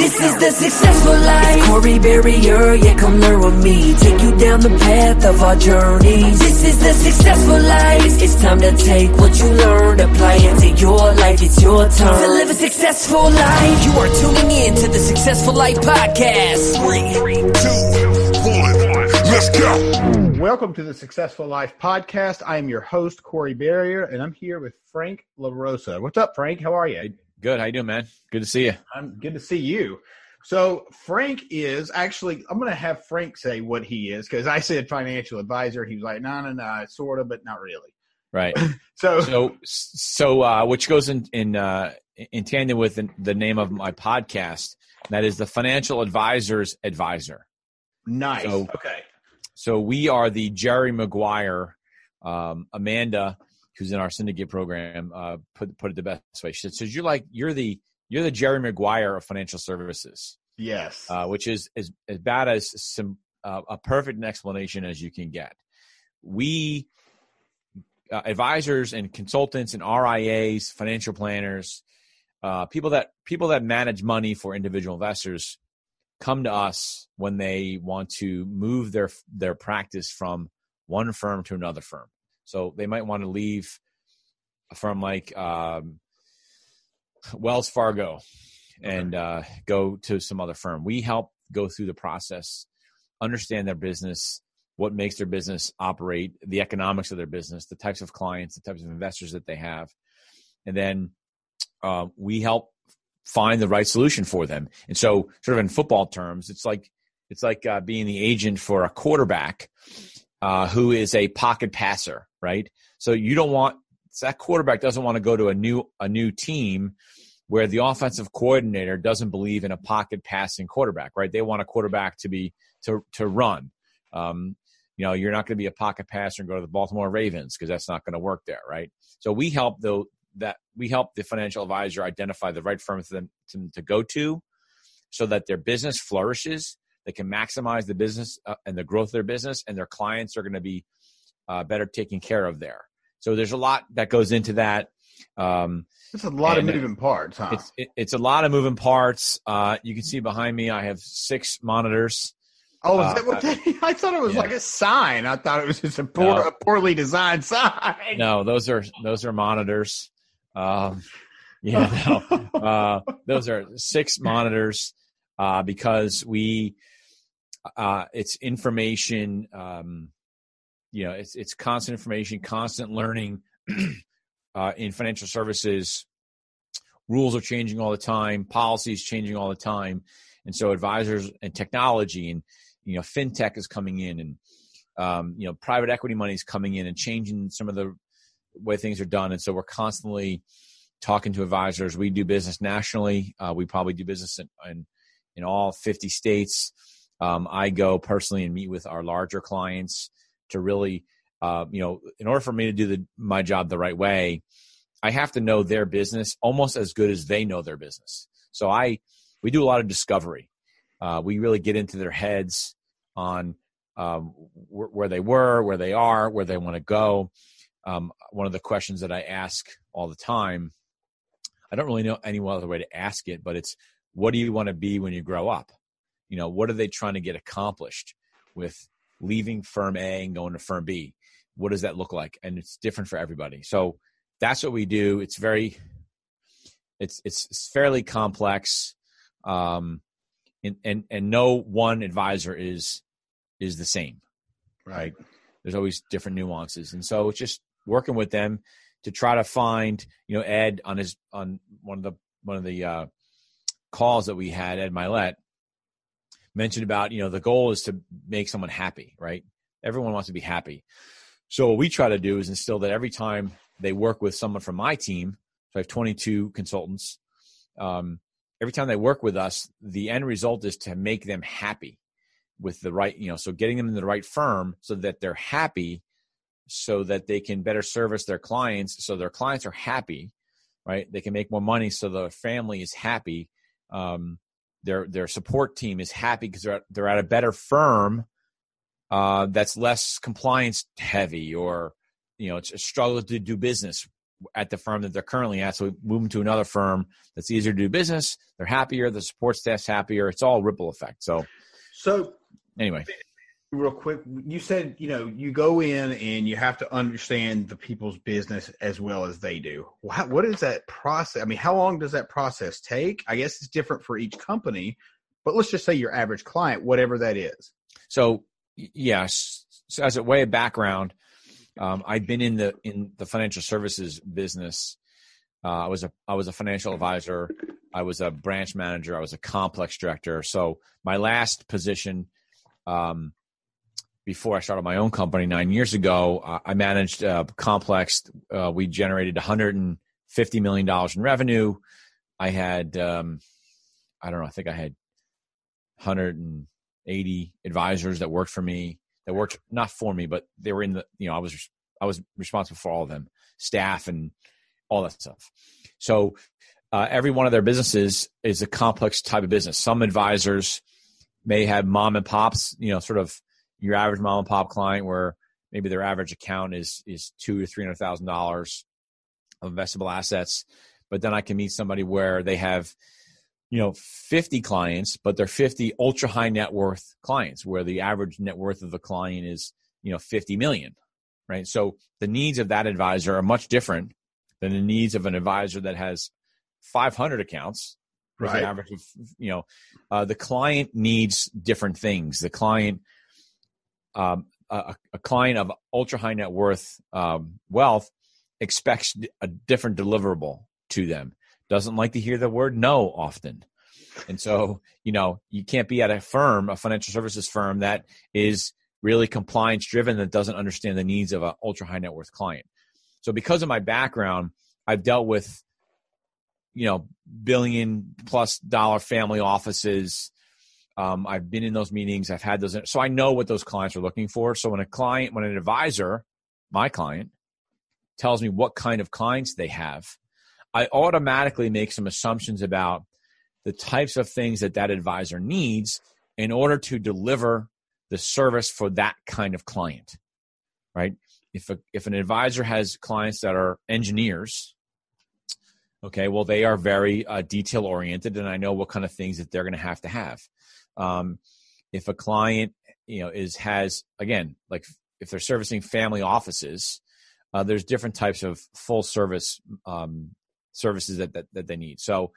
This is the successful life. It's Corey Barrier, yeah, come learn with me. Take you down the path of our journeys. This is the successful life. It's time to take what you learned, apply it to your life. It's your turn to live a successful life. You are tuning in to the Successful Life Podcast. Three, two, one, let's go. Welcome to the Successful Life Podcast. I am your host, Corey Barrier, and I'm here with Frank LaRosa. What's up, Frank? How are you? Good. How you doing, man? Good to see you. I'm good to see you. So Frank is actually. I'm going to have Frank say what he is because I said financial advisor. He was like, no, no, no, sort of, but not really. Right. so, so, so, uh, which goes in in uh, in tandem with the, the name of my podcast. That is the Financial Advisors Advisor. Nice. So, okay. So we are the Jerry Maguire, um, Amanda who's in our syndicate program, uh, put put it the best way. She said, "You're like you're the you're the Jerry Maguire of financial services." Yes, uh, which is as as bad as some uh, a perfect explanation as you can get. We uh, advisors and consultants and RIAs, financial planners, uh, people that people that manage money for individual investors come to us when they want to move their their practice from one firm to another firm. So they might want to leave from like um, Wells Fargo and uh, go to some other firm. We help go through the process, understand their business, what makes their business operate, the economics of their business, the types of clients, the types of investors that they have, and then uh, we help find the right solution for them. And so, sort of in football terms, it's like it's like uh, being the agent for a quarterback uh, who is a pocket passer, right? So you don't want that quarterback doesn't want to go to a new a new team where the offensive coordinator doesn't believe in a pocket passing quarterback, right? They want a quarterback to be to to run. Um, you know, you're not going to be a pocket passer and go to the Baltimore Ravens because that's not going to work there, right? So we help though that we help the financial advisor identify the right firm for them to, to go to, so that their business flourishes they can maximize the business uh, and the growth of their business, and their clients are going to be uh, better taken care of there. So there's a lot that goes into that. Um, it's a lot of moving parts, huh? It's, it, it's a lot of moving parts. Uh, you can see behind me, I have six monitors. Oh, is that what uh, that, I thought it was yeah. like a sign. I thought it was just a, poor, no. a poorly designed sign. No, those are those are monitors. Um, yeah, no. uh, those are six monitors uh, because we uh, it's information um, you know it's it's constant information constant learning uh, in financial services rules are changing all the time policies changing all the time. And so advisors and technology and you know fintech is coming in and um, you know private equity money is coming in and changing some of the way things are done. And so we're constantly talking to advisors. We do business nationally. Uh, we probably do business in, in, in all 50 states. Um, I go personally and meet with our larger clients to really, uh, you know, in order for me to do the, my job the right way, I have to know their business almost as good as they know their business. So I, we do a lot of discovery. Uh, we really get into their heads on um, wh- where they were, where they are, where they want to go. um, one of the questions that I ask all the time. I don't really know any other way to ask it, but it's what do you want to be when you grow up? You know, what are they trying to get accomplished with leaving firm A and going to firm B? What does that look like? And it's different for everybody. So that's what we do. It's very, it's it's, it's fairly complex, um, and and and no one advisor is is the same, right? There's always different nuances, and so it's just working with them to try to find, you know, Ed on his on one of the one of the uh, calls that we had, Ed Mylett mentioned about, you know, the goal is to make someone happy, right? Everyone wants to be happy. So what we try to do is instill that every time they work with someone from my team, so I have 22 consultants. Um, every time they work with us, the end result is to make them happy with the right, you know, so getting them in the right firm so that they're happy so that they can better service their clients so their clients are happy right they can make more money so the family is happy um, their their support team is happy because they're at, they're at a better firm uh, that's less compliance heavy or you know it's a struggle to do business at the firm that they're currently at. So we move them to another firm that's easier to do business. They're happier. The support staff's happier. It's all ripple effect. So So anyway real quick you said you know you go in and you have to understand the people's business as well as they do what, what is that process i mean how long does that process take i guess it's different for each company but let's just say your average client whatever that is So yes, so as a way of background, um, I've been in the in the financial services business. Uh, I was a I was a financial advisor. I was a branch manager. I was a complex director. So my last position, um, before I started my own company nine years ago, I managed a complex. Uh, we generated 150 million dollars in revenue. I had, um, I don't know, I think I had 180 advisors that worked for me. That worked not for me, but they were in the. You know, I was I was responsible for all of them, staff and all that stuff. So uh, every one of their businesses is a complex type of business. Some advisors may have mom and pops, you know, sort of your average mom and pop client where maybe their average account is is two to three hundred thousand dollars of investable assets. But then I can meet somebody where they have, you know, 50 clients, but they're 50 ultra high net worth clients where the average net worth of the client is, you know, 50 million, right? So the needs of that advisor are much different than the needs of an advisor that has 500 accounts. Right. average of, you know, uh, the client needs different things. The client, um, a, a client of ultra high net worth um, wealth expects a different deliverable to them. Doesn't like to hear the word no often. And so, you know, you can't be at a firm, a financial services firm that is really compliance driven that doesn't understand the needs of an ultra high net worth client. So because of my background, I've dealt with, you know, billion plus dollar family offices. Um, I've been in those meetings. I've had those. So I know what those clients are looking for. So when a client, when an advisor, my client, tells me what kind of clients they have, I automatically make some assumptions about the types of things that that advisor needs in order to deliver the service for that kind of client. Right? If a, if an advisor has clients that are engineers, okay, well they are very uh, detail oriented, and I know what kind of things that they're going to have to have. Um, if a client you know is has again like if they're servicing family offices, uh, there's different types of full service um, services that, that that they need. So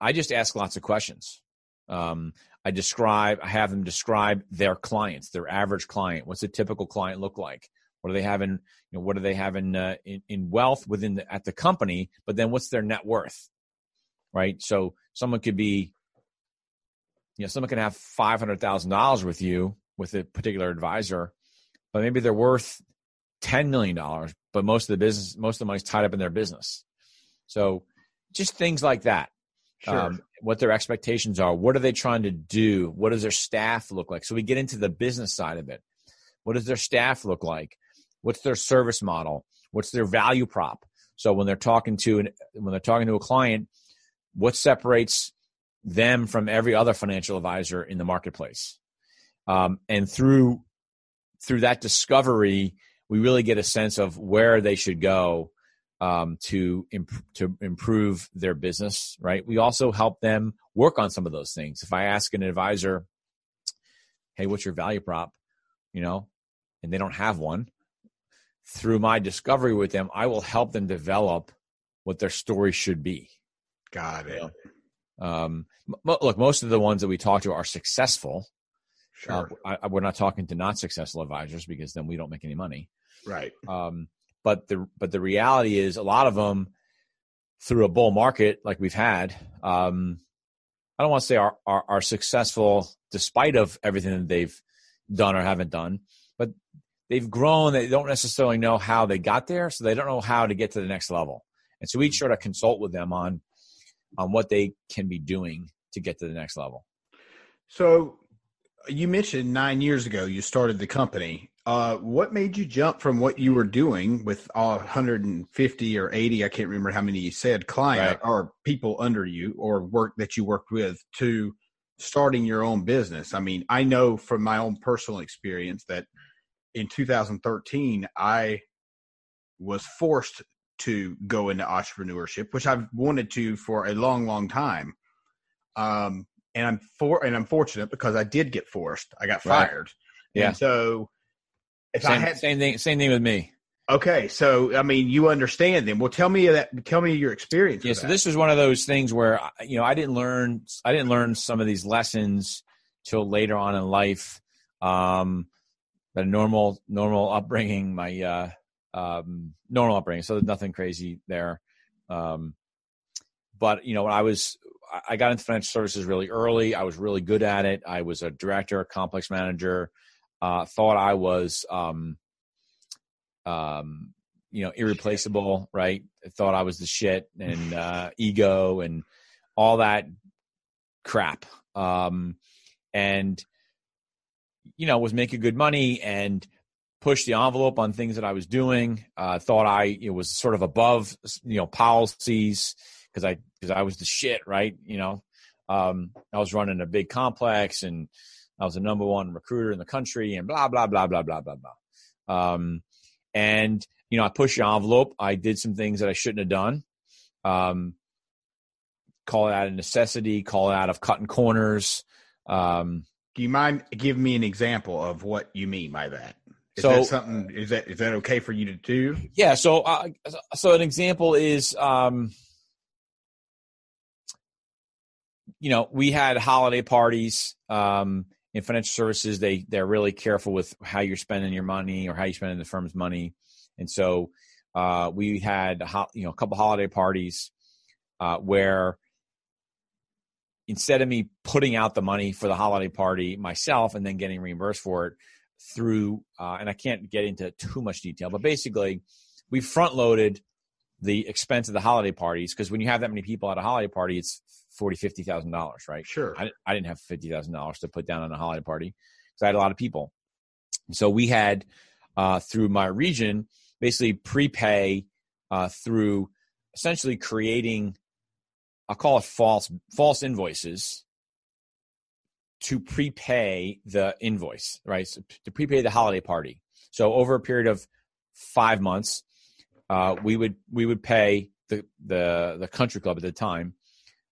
I just ask lots of questions. Um, I describe, I have them describe their clients, their average client. What's a typical client look like? What do they have in, you know, what do they have in uh, in, in wealth within the, at the company? But then what's their net worth, right? So someone could be, you know, someone can have five hundred thousand dollars with you with a particular advisor, but maybe they're worth ten million dollars, but most of the business, most of the money's tied up in their business. So just things like that. Sure. Um, what their expectations are. What are they trying to do? What does their staff look like? So we get into the business side of it. What does their staff look like? What's their service model? What's their value prop? So when they're talking to an, when they're talking to a client, what separates them from every other financial advisor in the marketplace? Um, and through through that discovery, we really get a sense of where they should go um, to imp- to improve their business. Right. We also help them work on some of those things. If I ask an advisor, "Hey, what's your value prop?" You know, and they don't have one, through my discovery with them, I will help them develop what their story should be. Got it. Um, look, most of the ones that we talk to are successful. Sure. Uh, I, we're not talking to not successful advisors because then we don't make any money. right. Um, but the but the reality is, a lot of them through a bull market like we've had. Um, I don't want to say are, are are successful despite of everything that they've done or haven't done, but they've grown. They don't necessarily know how they got there, so they don't know how to get to the next level. And so we sort of consult with them on on what they can be doing to get to the next level. So you mentioned nine years ago you started the company. Uh, what made you jump from what you were doing with uh, 150 or 80, I can't remember how many you said, client Right. or people under you or work that you worked with to starting your own business? I mean, I know from my own personal experience that in 2013, I was forced to go into entrepreneurship, which I've wanted to for a long, long time. Um, and I'm for and I'm fortunate because I did get forced. I got Right. fired. Yeah. And so if I had same thing. Same thing with me. okay, so I mean, you understand them. Well, tell me that. Tell me your experience. Yeah. So that. this is one of those things where you know I didn't learn. I didn't learn some of these lessons till later on in life. Um, the normal normal upbringing, my uh, um, normal upbringing. So there's nothing crazy there. Um, but you know, when I was, I- got into financial services really early. I was really good at it. I was a director, a complex manager. Uh, thought I was, um, um, you know, irreplaceable. Right? Thought I was the shit and uh, ego and all that crap. Um, and you know, was making good money and pushed the envelope on things that I was doing. Uh, thought I was sort of above, you know, policies because I because I was the shit, right? You know, um, I was running a big complex and I was the number one recruiter in the country and blah blah blah blah blah blah blah. Um, and you know, I pushed the envelope. I did some things that I shouldn't have done. Um, call it out of necessity. Call it out of cutting corners. Um, Do you mind give me an example of what you mean by that? Is So- that something? Is that is that okay for you to do? Yeah. So, uh, so an example is, um, you know, we had holiday parties um, in financial services. They they're really careful with how you're spending your money or how you're spending the firm's money, and so uh, we had a ho- you know a couple holiday parties uh, where instead of me putting out the money for the holiday party myself and then getting reimbursed for it through uh, and I can't get into too much detail, but basically we front loaded the expense of the holiday parties because when you have that many people at a holiday party, it's forty, fifty thousand dollars, right? Sure. I, I didn't have fifty thousand dollars to put down on a holiday party because I had a lot of people. So we had uh, through my region basically prepay uh, through essentially creating, I'll call it false false invoices to prepay the invoice, right? So to prepay the holiday party. So over a period of five months, uh, we would we would pay the the the country club at the time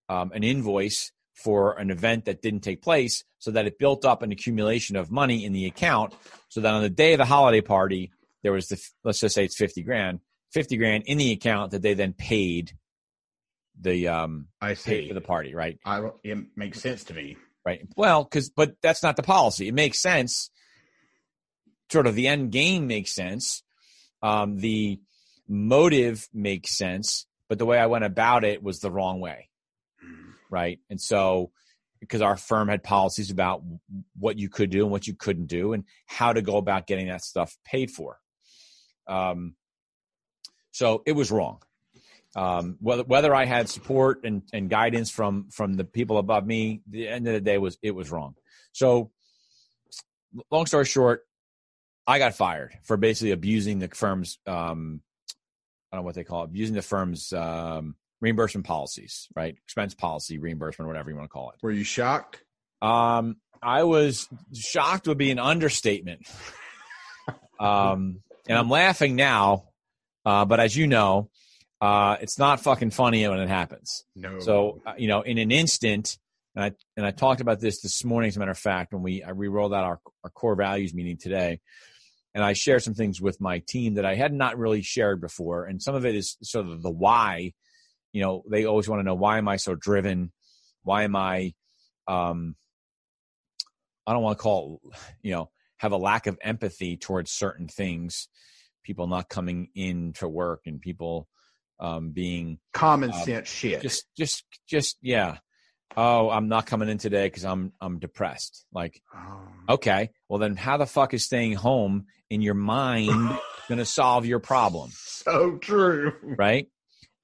um, an invoice for an event that didn't take place, so that it built up an accumulation of money in the account, so that on the day of the holiday party, there was the let's just say it's fifty grand, fifty grand in the account that they then paid the um I paid see. for the party, right? I it makes sense to me. Right? Well, because but that's not the policy. It makes sense. Sort of the end game makes sense. Um, the motive makes sense, but the way I went about it was the wrong way, right? And so, because our firm had policies about what you could do and what you couldn't do, and how to go about getting that stuff paid for. Um, so it was wrong. Um, whether whether I had support and, and guidance from from the people above me, the end of the day was it was wrong. So, long story short, I got fired for basically abusing the firm's um, I don't know what they call it, abusing the firm's um, reimbursement policies, right? Expense policy, reimbursement, whatever you want to call it. Were you shocked? Um, I was shocked would be an understatement. um, and I'm laughing now, uh, but as you know, uh, it's not fucking funny when it happens. No. So uh, you know, in an instant, and I and I talked about this this morning. As a matter of fact, when we I re-rolled out our our core values meeting today, and I shared some things with my team that I had not really shared before, and some of it is sort of the why. You know, they always want to know why am I so driven? Why am I? Um, I don't want to call it, you know, have a lack of empathy towards certain things. People not coming in to work and people um, being common um, sense shit. just just just yeah oh i'm not coming in today because i'm i'm depressed like Oh. okay well then how the fuck is staying home in your mind going to solve your problem so true. right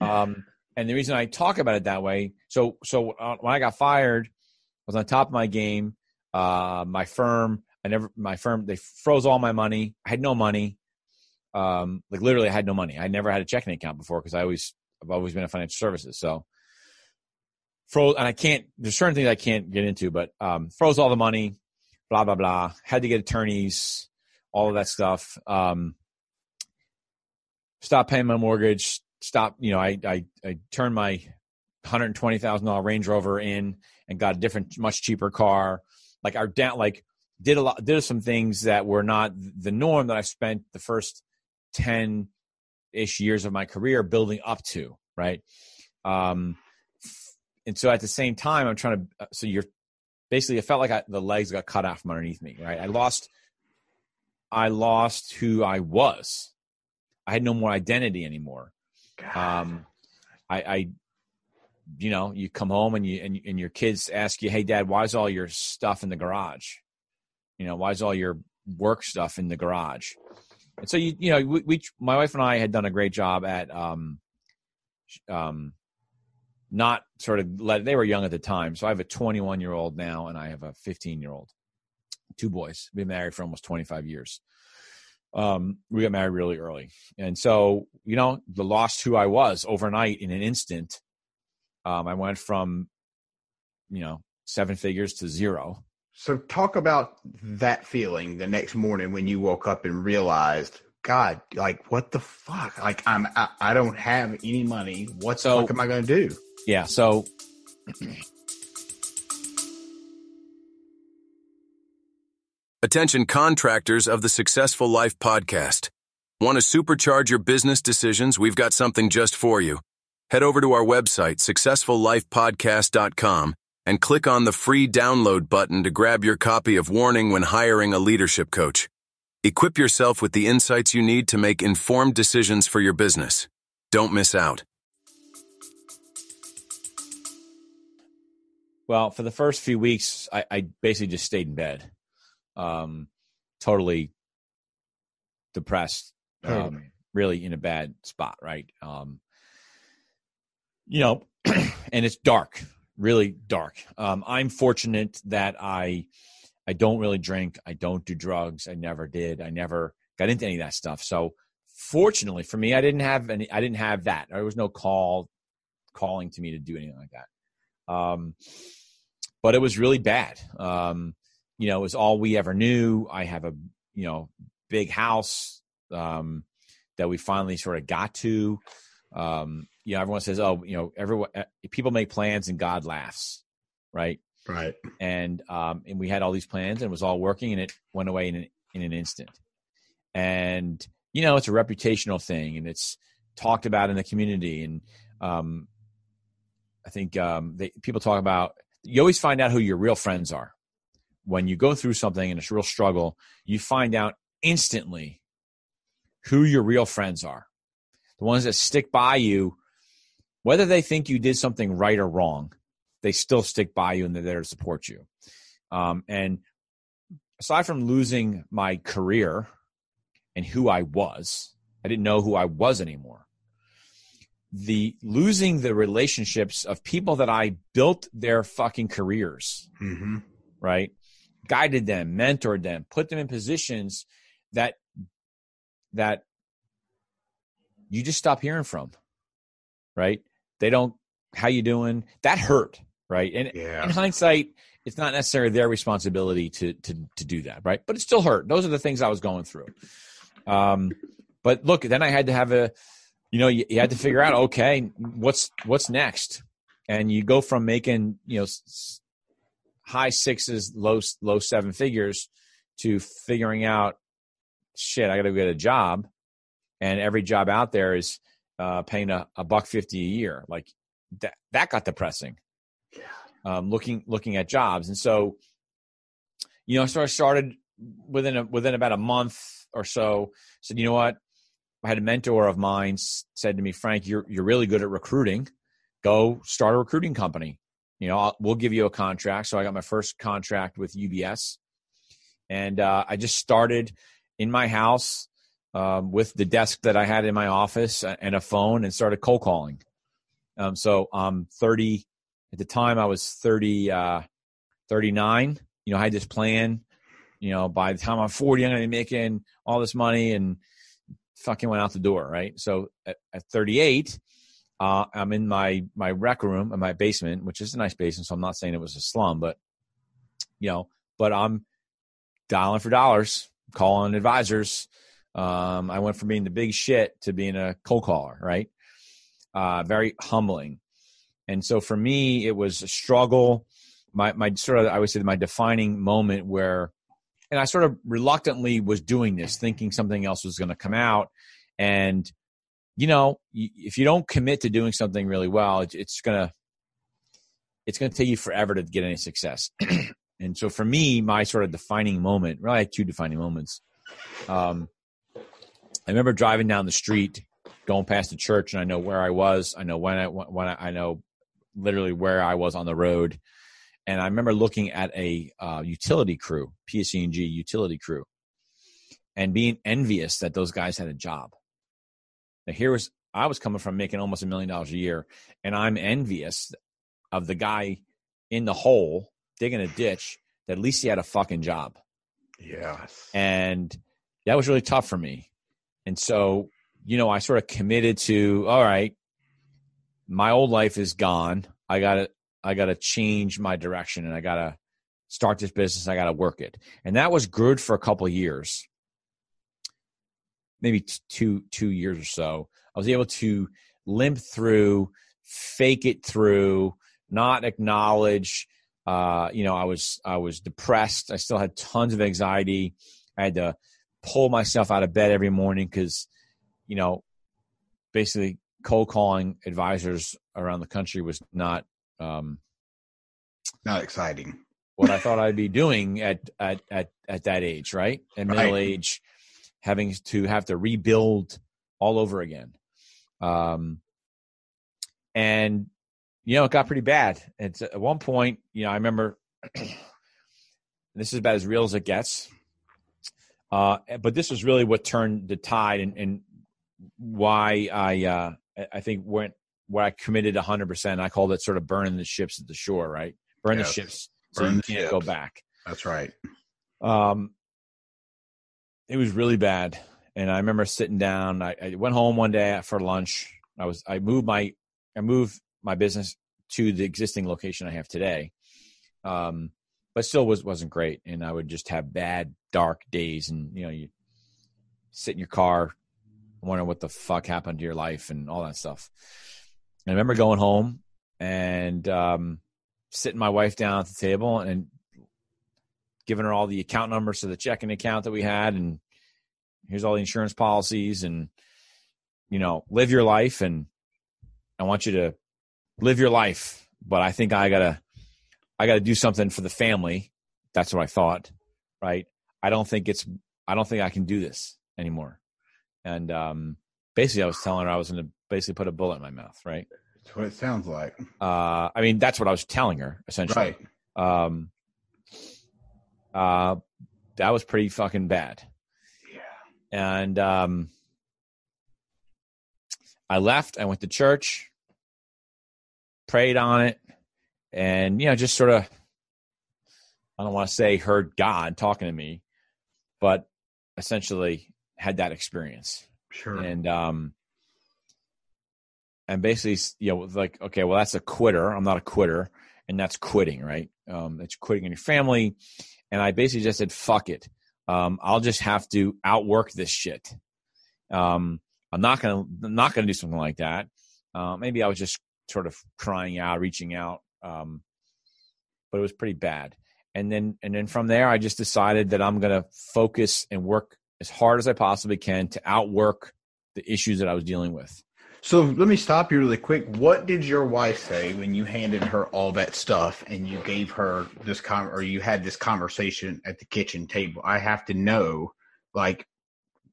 um and the reason i talk about it that way so so uh, when i got fired I was on top of my game uh my firm i never my firm they froze all my money i had no money um like literally i had no money. I never had a checking account before because i always i've always been in financial services so. Froze and i can't there's certain things i can't get into but um froze all the money blah blah blah. Had to get attorneys all of that stuff. Um paying my mortgage Stop. you know i i, I turned my $120000 range rover in and got a different much cheaper car. Like our down like did a lot did some things that were not the norm that i spent the first 10 ish years of my career building up to right? Um and so at the same time i'm trying to so you're basically it felt like I, the legs got cut out from underneath me right? I lost i lost who i was. I had no more identity anymore. Um i i you know you come home and you and, and your kids ask you hey dad why's all your stuff in the garage? You know why's all your work stuff in the garage so you you know we, we my wife and i had done a great job at um um not sort of let they were young at the time. So i have a 21 year old now and i have a 15 year old two boys. Been married for almost 25 years. Um we got married really early. And so you know the lost who i was overnight in an instant um i went from you know seven figures to zero So talk about that feeling the next morning when you woke up and realized, God, like what the fuck? Like I'm I, I don't have any money. What So- the fuck am I gonna do? yeah so Attention contractors of the Successful Life podcast. Want to supercharge your business decisions? We've got something just for you. Head over to our website, successfullifepodcast.com, and click on the free download button to grab your copy of Warning When Hiring a Leadership Coach. Equip yourself with the insights you need to make informed decisions for your business. Don't miss out. Well, for the first few weeks, I, I basically just stayed in bed, um, totally depressed, um, really in a bad spot, right? Um, you know, and it's dark, really dark. Um, I'm fortunate that I, I don't really drink. I don't do drugs. I never did. I never got into any of that stuff. So, fortunately for me, I didn't have any. I didn't have that. There was no call calling to me to do anything like that. Um, but it was really bad. Um, you know, it was all we ever knew. I have a you know big house um, that we finally sort of got to. Um, you know, everyone says, "Oh, you know, everyone eh, people make plans and God laughs," right? Right. and um, and we had all these plans and it was all working and it went away in an, in an instant and you know it's a reputational thing and it's talked about in the community and um, i think um, they, people talk about you always find out who your real friends are when you go through something and it's a real struggle you find out instantly who your real friends are the ones that stick by you whether they think you did something right or wrong they still stick by you and they're there to support you. Um, and aside from losing my career and who I was, I didn't know who I was anymore. The losing the relationships of people that I built their fucking careers, Mm-hmm. right? Guided them, mentored them, put them in positions that that you just stop hearing from, right? They don't. How you doing? That hurt, right? And Yeah. in hindsight, it's not necessarily their responsibility to to to do that, right? But it still hurt. Those are the things I was going through. Um, but look, then I had to have a, you know, you, you had to figure out, okay, what's what's next, and you go from making you know s- high sixes, low low seven figures, to figuring out, shit, I got to get a job, and every job out there is uh, paying a, a buck fifty a year. Like that that got depressing. Um, looking looking at jobs, and so you know, so I started within a, within about a month or so. Said, you know what? I had a mentor of mine said to me, Frank, you're you're really good at recruiting. Go start a recruiting company. You know, I'll, we'll give you a contract. So I got my first contract with UBS, and uh, I just started in my house um, with the desk that I had in my office and a phone, and started cold calling. Um, so I'm 30 at the time. I was 30, uh, 39. You know, I had this plan. You know, by the time I'm 40, I'm going to be making all this money, and fucking went out the door. Right. So at, at 38, uh, I'm in my my rec room in my basement, which is a nice basement. So I'm not saying it was a slum, but you know, but I'm dialing for dollars, calling advisors. Um, I went from being the big shit to being a cold caller. Right. Uh, very humbling. And so for me, it was a struggle. My my sort of I would say my defining moment where, and I sort of reluctantly was doing this, thinking something else was going to come out, and you know, if you don't commit to doing something really well, it's, it's gonna it's gonna take you forever to get any success. and so for me, my sort of defining moment, really, I had two defining moments. Um, I remember driving down the street, going past the church, and I know where I was. I know when I when I, I know literally where I was on the road. And I remember looking at a uh, utility crew, PSE&G utility crew, and being envious that those guys had a job. Now here was I was coming from making almost a million dollars a year, and I'm envious of the guy in the hole digging a ditch that at least he had a fucking job Yes. and that was really tough for me and so you know i sort of committed to all right my old life is gone. I gotta i gotta change my direction and i gotta start this business. I gotta work it. And that was good for a couple years. Maybe t- two two years or so. I was able to limp through fake it through not acknowledge uh, you know i was i was depressed. I still had tons of anxiety. I had to pull myself out of bed every morning because you know basically cold calling advisors around the country was not um, Not exciting. what I thought I'd be doing at at at, at that age, right? At middle Right. age, having to have to rebuild all over again. Um, and you know, it got pretty bad. It's at one point, you know, I remember this is about as real as it gets. Uh, but this was really what turned the tide and, and why I uh, I- think went where I committed 100%. I called it sort of burning the ships at the shore, right? Burn Yes. the ships so Burn you can't go back. That's right. Um, it was really bad, and I remember sitting down. I, I went home one day for lunch. I was I moved my I moved my business to the existing location I have today, um, but still was wasn't great. And I would just have bad, dark days, and you know you sit in your car, wondering what the fuck happened to your life and all that stuff. And I remember going home and um, sitting my wife down at the table and giving her all the account numbers to the checking account that we had and here's all the insurance policies and you know live your life and i want you to live your life but i think i gotta i gotta do something for the family that's what i thought right i don't think it's i don't think i can do this anymore and um basically i was telling her i was gonna basically put a bullet in my mouth right That's what it sounds like. uh i mean that's what i was telling her essentially Right. um uh that was pretty fucking bad Yeah. and um i left i went to church prayed on it and you know just sort of i don't want to say heard god talking to me but essentially had that experience. Sure. and um and basically you know like okay well that's a quitter. I'm not a quitter and that's quitting right? Um it's quitting in your family and i basically just said fuck it. Um i'll just have to outwork this shit. Um, I'm not gonna not gonna do something like that. Uh, maybe I was just sort of crying out, reaching out, um, but it was pretty bad. And then and then from there, I just decided that I'm gonna focus and work as hard as I possibly can to outwork the issues that I was dealing with. So let me stop you really quick. What did your wife say when you handed her all that stuff and you gave her this con or you had this conversation at the kitchen table? I have to know, like,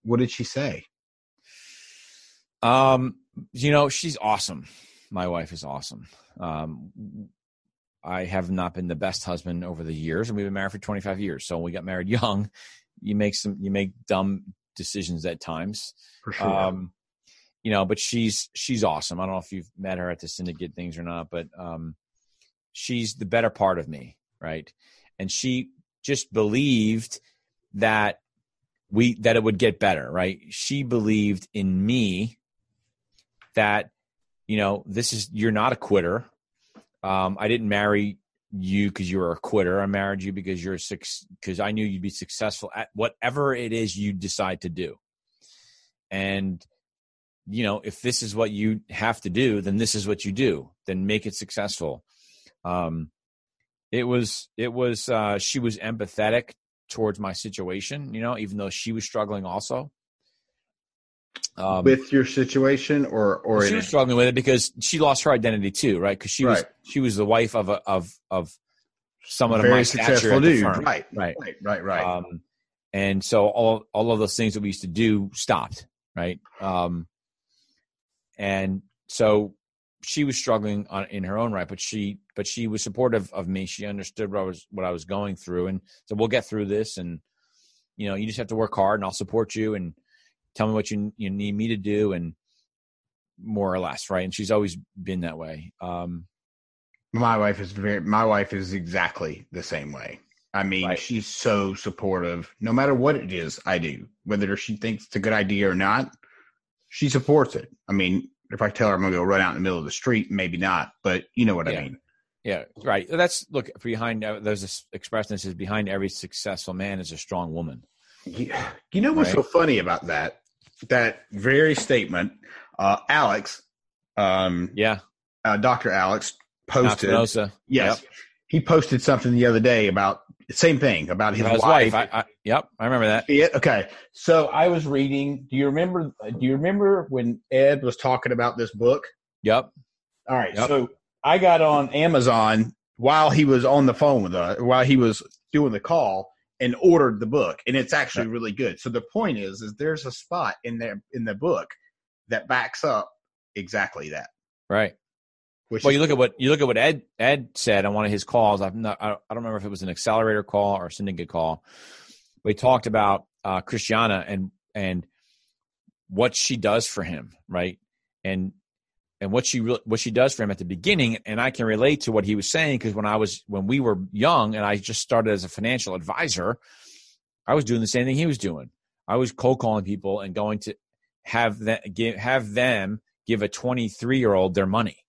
what did she say? Um, you know, she's awesome. My wife is awesome. Um, I have not been the best husband over the years, and we've been married for 25 years. So when we got married young, you make some, you make dumb decisions at times. For sure. Um, you know, but she's she's awesome. I don't know if you've met her at the syndicate things or not, but um, she's the better part of me, right? And she just believed that we that it would get better, right? She believed in me that you know this is you're not a quitter. Um, I didn't marry you because you were a quitter. I married you because you're six because I knew you'd be successful at whatever it is you decide to do. And you know, if this is what you have to do, then this is what you do. Then make it successful. Um, it was, it was, uh, she was empathetic towards my situation, you know, even though she was struggling also. Um, with your situation or, or she was struggling with it because she lost her identity too, right? Cause she right. was, she was the wife of a, of, of someone of my stature dude. Right, right, right, right, right. Um, and so all, all of those things that we used to do stopped, right? Um, and so she was struggling on, in her own right, but she but she was supportive of me. She understood what I was what I was going through, and so we'll get through this. And you know, you just have to work hard, and I'll support you, and tell me what you you need me to do, and more or less, right? And she's always been that way. Um, my wife is very. My wife is exactly the same way. I mean, right. she's so supportive. No matter what it is I do, whether she thinks it's a good idea or not, she supports it. I mean, if I tell her I'm going to go run out in the middle of the street, maybe not, but you know what yeah. I mean. Yeah, right. That's look behind. Uh, there's this expression that says behind every successful man is a strong woman. You, you know what's right? so funny about that? That very statement, uh, Alex. Um, yeah, uh, Doctor Alex posted. Yes, yep. he posted something the other day about same thing about his, about his wife. wife. I, I, yep, I remember that. Yeah, okay. So I was reading. Do you remember? Do you remember when Ed was talking about this book? Yep. All right. Yep. So I got on Amazon while he was on the phone with us, while he was doing the call, and ordered the book, and it's actually really good. So the point is, is there's a spot in there in the book that backs up exactly that. Right. Which well, you look at what you look at what Ed Ed said on one of his calls. I'm not, I don't remember if it was an accelerator call or a syndicate call. We talked about uh, Christiana and and what she does for him, right? And and what she re- what she does for him at the beginning. And I can relate to what he was saying because when I was when we were young and I just started as a financial advisor, I was doing the same thing he was doing. I was cold calling people and going to have them give have them give a 23 year old their money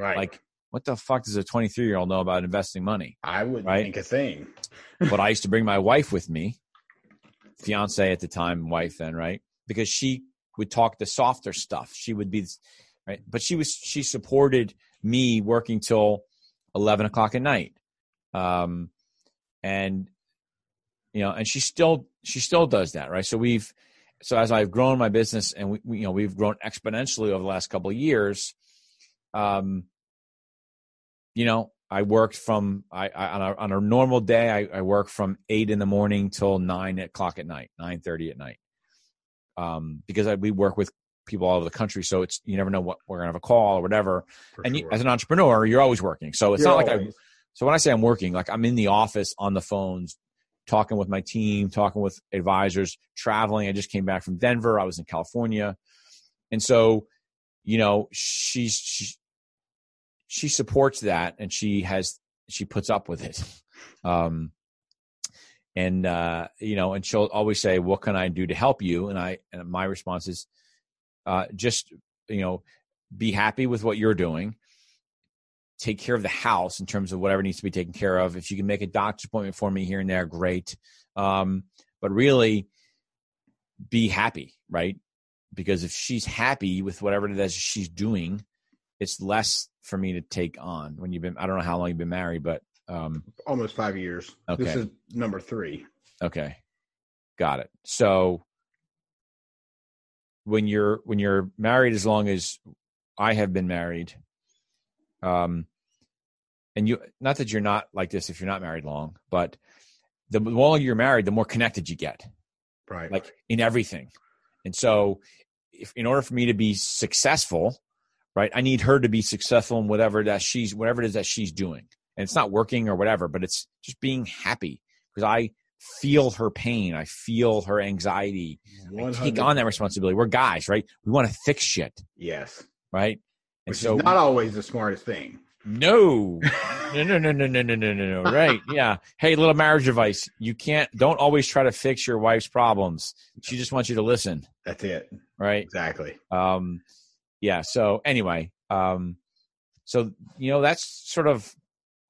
Right. Like, what the fuck does a 23 year old know about investing money? I wouldn't right? think a thing. but I used to bring my wife with me, fiance at the time, wife then, right? Because she would talk the softer stuff. She would be, right? But she was, she supported me working till 11 o'clock at night. Um, and, you know, and she still, she still does that, right? So we've, so as I've grown my business and we, we you know, we've grown exponentially over the last couple of years, um, you know, I worked from I, I on, a, on a normal day. I, I work from eight in the morning till nine o'clock at night, nine thirty at night, um, because I, we work with people all over the country. So it's you never know what we're gonna have a call or whatever. For and sure. you, as an entrepreneur, you're always working. So it's you're not always. like I. So when I say I'm working, like I'm in the office on the phones, talking with my team, talking with advisors, traveling. I just came back from Denver. I was in California, and so you know she's she, she supports that and she has she puts up with it um and uh you know and she'll always say what can i do to help you and i and my response is uh just you know be happy with what you're doing take care of the house in terms of whatever needs to be taken care of if you can make a doctor's appointment for me here and there great um but really be happy right because if she's happy with whatever it is she's doing, it's less for me to take on. When you've been, I don't know how long you've been married, but um, Almost five years. Okay. This is number three. Okay. Got it. So when you're when you're married as long as I have been married, um and you not that you're not like this if you're not married long, but the longer you're married, the more connected you get, Right. like in everything. And so if in order for me to be successful, right, I need her to be successful in whatever that she's whatever it is that she's doing. And it's not working or whatever, but it's just being happy because I feel her pain. I feel her anxiety. I take on that responsibility. We're guys, right? We want to fix shit, Yes. right? And Which so is not always the smartest thing. no, no, no, no, no, no, no, no, no, no. Right? Yeah. Hey, little marriage advice: you can't. Don't always try to fix your wife's problems. She just wants you to listen, That's it. right? Exactly. Um, yeah. So anyway, um, so you know that's sort of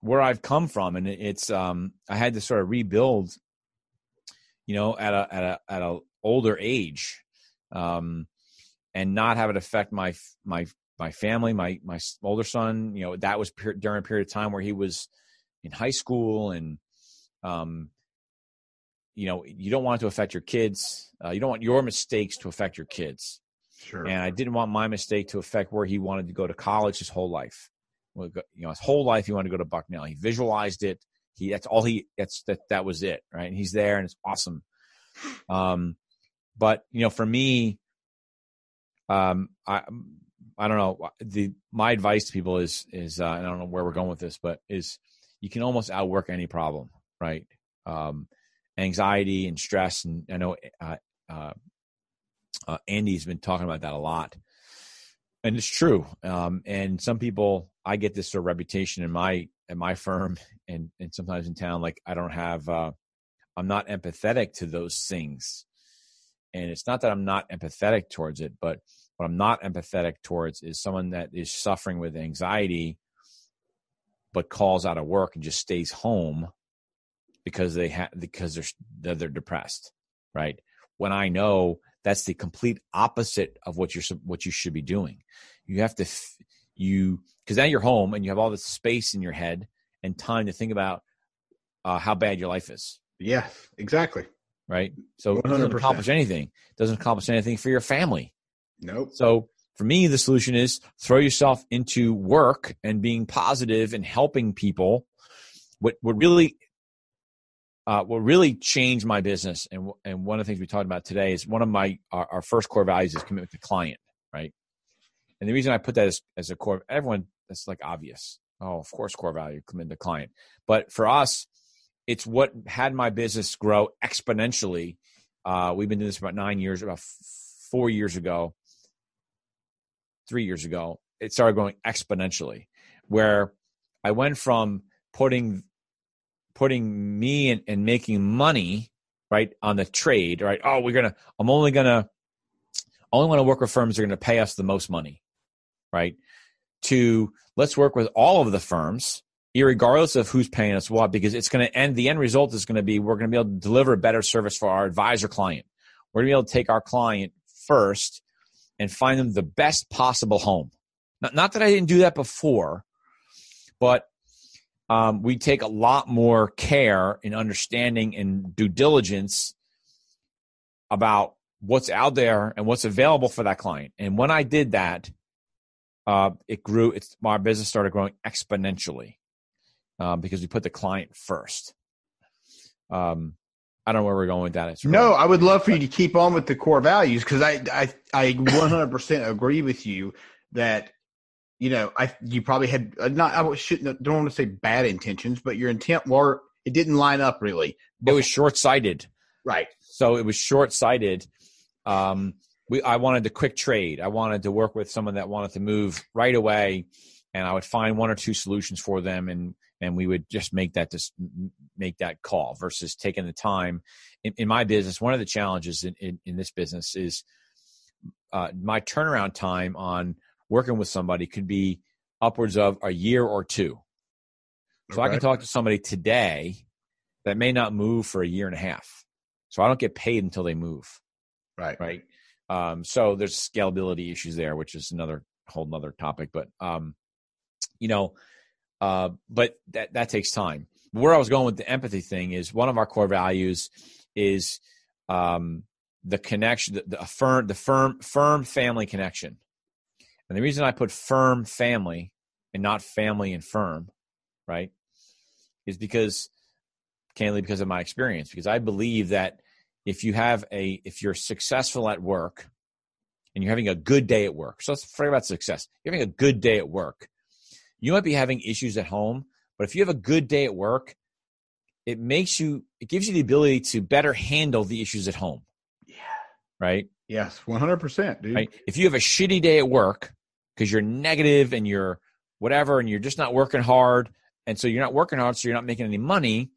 where I've come from, and it's um, I had to sort of rebuild, you know, at a at a at a older age, um, and not have it affect my my my family, my my older son. You know, that was per- during a period of time where he was in high school, and um, you know, you don't want it to affect your kids. Uh, you don't want your mistakes to affect your kids Sure. and I didn't want my mistake to affect where he wanted to go to college his whole life. Well, You know, his whole life he wanted to go to Bucknell. He visualized it. He that's all he that's that that was it, right? And he's there, and it's awesome. Um, but you know, for me, um, I I don't know the my advice to people is is uh, I don't know where we're going with this, but is you can almost outwork any problem, right? Um, anxiety and stress, and I know uh, uh, uh, Andy's been talking about that a lot, and it's true. Um, and some people, I get this sort of reputation in my at my firm, and and sometimes in town, like I don't have, uh, I'm not empathetic to those things. And it's not that I'm not empathetic towards it, but what I'm not empathetic towards is someone that is suffering with anxiety, but calls out of work and just stays home because they have because they're they're they're depressed, right? When I know that's the complete opposite of what you're what you should be doing. You have to you because now you're home and you have all this space in your head and time to think about uh, how bad your life is, yeah, exactly. right? So it doesn't accomplish anything. It doesn't accomplish anything for your family. Nope. So for me, the solution is throw yourself into work and being positive and helping people. What what really uh, what really changed my business and and one of the things we talked about today is one of my our, our first core values is commitment to client, right? And the reason I put that as, as a core, everyone that's like obvious. Oh, of course, core value commitment to client. But for us, it's what had my business grow exponentially. Uh, we've been doing this about nine years. About four years ago, three years ago, it started growing exponentially, where I went from putting putting me and, and making money right on the trade right oh we're gonna i'm only gonna only want to work with firms that are gonna pay us the most money right to let's work with all of the firms irregardless of who's paying us what because it's going to end the end result is going to be we're going to be able to deliver a better service for our advisor client we're going to be able to take our client first and find them the best possible home not, not that i didn't do that before but um, we take a lot more care in understanding and due diligence about what's out there and what's available for that client. And when I did that, uh, it grew. It's my business started growing exponentially uh, because we put the client first. Um, I don't know where we're going with that. It's No, I would love for you to keep on with the core values because I, I I 100% agree with you that you know I you probably had uh, not I shouldn't don't want to say bad intentions, but your intent were it didn't line up really. it was short sighted. Right. So it was short sighted. Um, we I wanted the quick trade. I wanted to work with someone that wanted to move right away, and I would find one or two solutions for them, and and we would just make that just make that call versus taking the time. In, in my business, one of the challenges in, in, in this business is uh, my turnaround time on working with somebody could be upwards of a year or two. So I can talk to somebody today that may not move for a year and a half. So I don't get paid until they move Right. right? Um, so there's scalability issues there, which is another whole nother topic. But um, you know, uh, but that that takes time. Where I was going with the empathy thing is one of our core values is um, the connection, the, the firm, the firm, firm family connection. And the reason I put firm family and not family and firm, right, is because, candidly, because of my experience. Because I believe that if you have a, if you're successful at work, and you're having a good day at work. So let's forget about success. You're having a good day at work. You might be having issues at home, but if you have a good day at work, it makes you, it gives you the ability to better handle the issues at home. Yeah. Right. Yes. 100%, dude. Right. If you have a shitty day at work because you're negative and you're whatever, and you're just not working hard, and so you're not working hard, so you're not making any money,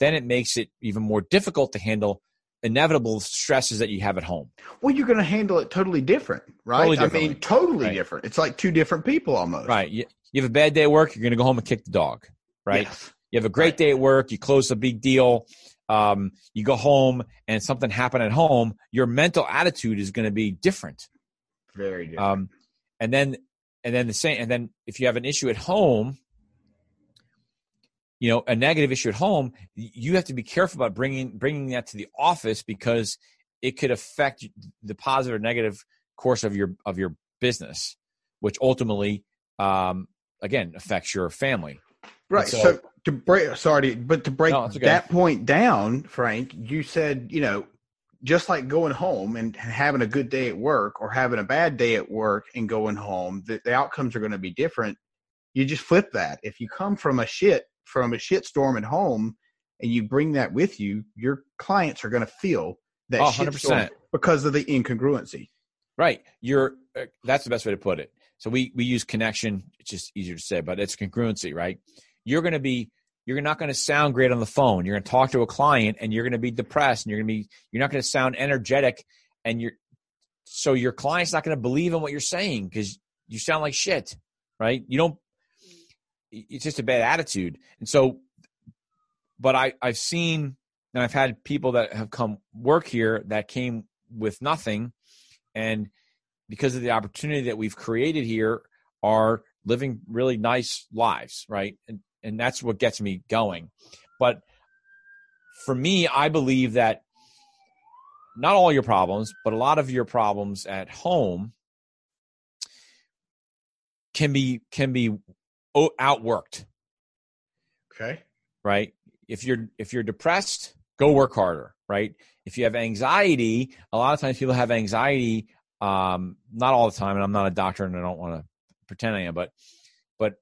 then it makes it even more difficult to handle inevitable stresses that you have at home. Well, you're going to handle it totally different, right? Totally I mean, totally Right. different. It's like two different people almost. Right. You, you have a bad day at work, you're going to go home and kick the dog. Right. Yes. You have a great Right. day at work, you close a big deal, um, you go home and something happened at home, your mental attitude is going to be different. Very different. Um, and then, and then the same, and then if you have an issue at home, you know, a negative issue at home, you have to be careful about bringing bringing that to the office because it could affect the positive or negative course of your of your business, which ultimately, um, again, affects your family. Right. so- So, to break, sorry, but to break No, okay. that point down, Frank, you said, you know, just like going home and having a good day at work or having a bad day at work and going home, the, the outcomes are going to be different. You just flip that. If you come from a shit, from a shitstorm at home and you bring that with you, your clients are going to feel that Oh, shit because of the incongruency. Right. You're uh, that's the best way to put it. So we we use connection. It's just easier to say, but it's congruency, right? You're going to be you're not going to sound great on the phone. You're going to talk to a client and you're going to be depressed and you're going to be you're not going to sound energetic and you're so your client's not going to believe in what you're saying because you sound like shit, right? You don't it's just a bad attitude. And so but I I've seen and I've had people that have come work here that came with nothing. And because of the opportunity that we've created here are living really nice lives right? And and that's what gets me going. But for me i believe that not all your problems but a lot of your problems at home can be can be outworked. Okay. right? If you're if you're depressed go work harder right? If you have anxiety a lot of times people have anxiety um not all the time and i'm not a doctor and i don't want to pretend i am but but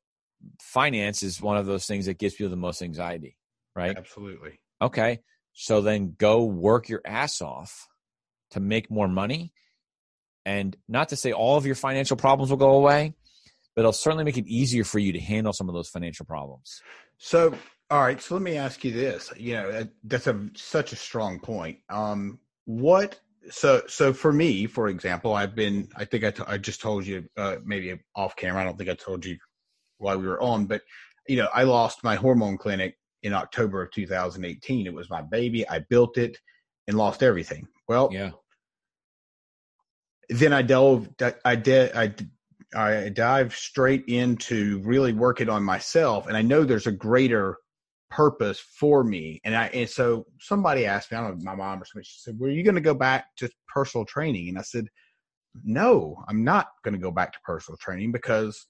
finance is one of those things that gives people the most anxiety right? Absolutely. okay. So then go work your ass off to make more money and not to say all of your financial problems will go away but it'll certainly make it easier for you to handle some of those financial problems So, all right. So let me ask you this. You know, that's a such a strong point. Um, what? So, so for me, for example, I've been. I think I, t- I just told you, uh, maybe off camera. I don't think I told you while we were on, but you know, I lost my hormone clinic in October of 2018. It was my baby. I built it and lost everything. Well, yeah then I delve, I did, I, I dive straight into really working on myself, and I know there's a greater purpose for me. And I, and so somebody asked me, I don't know, my mom or somebody, she said, "Were you going to go back to personal training?" And I said, "No, I'm not going to go back to personal training because."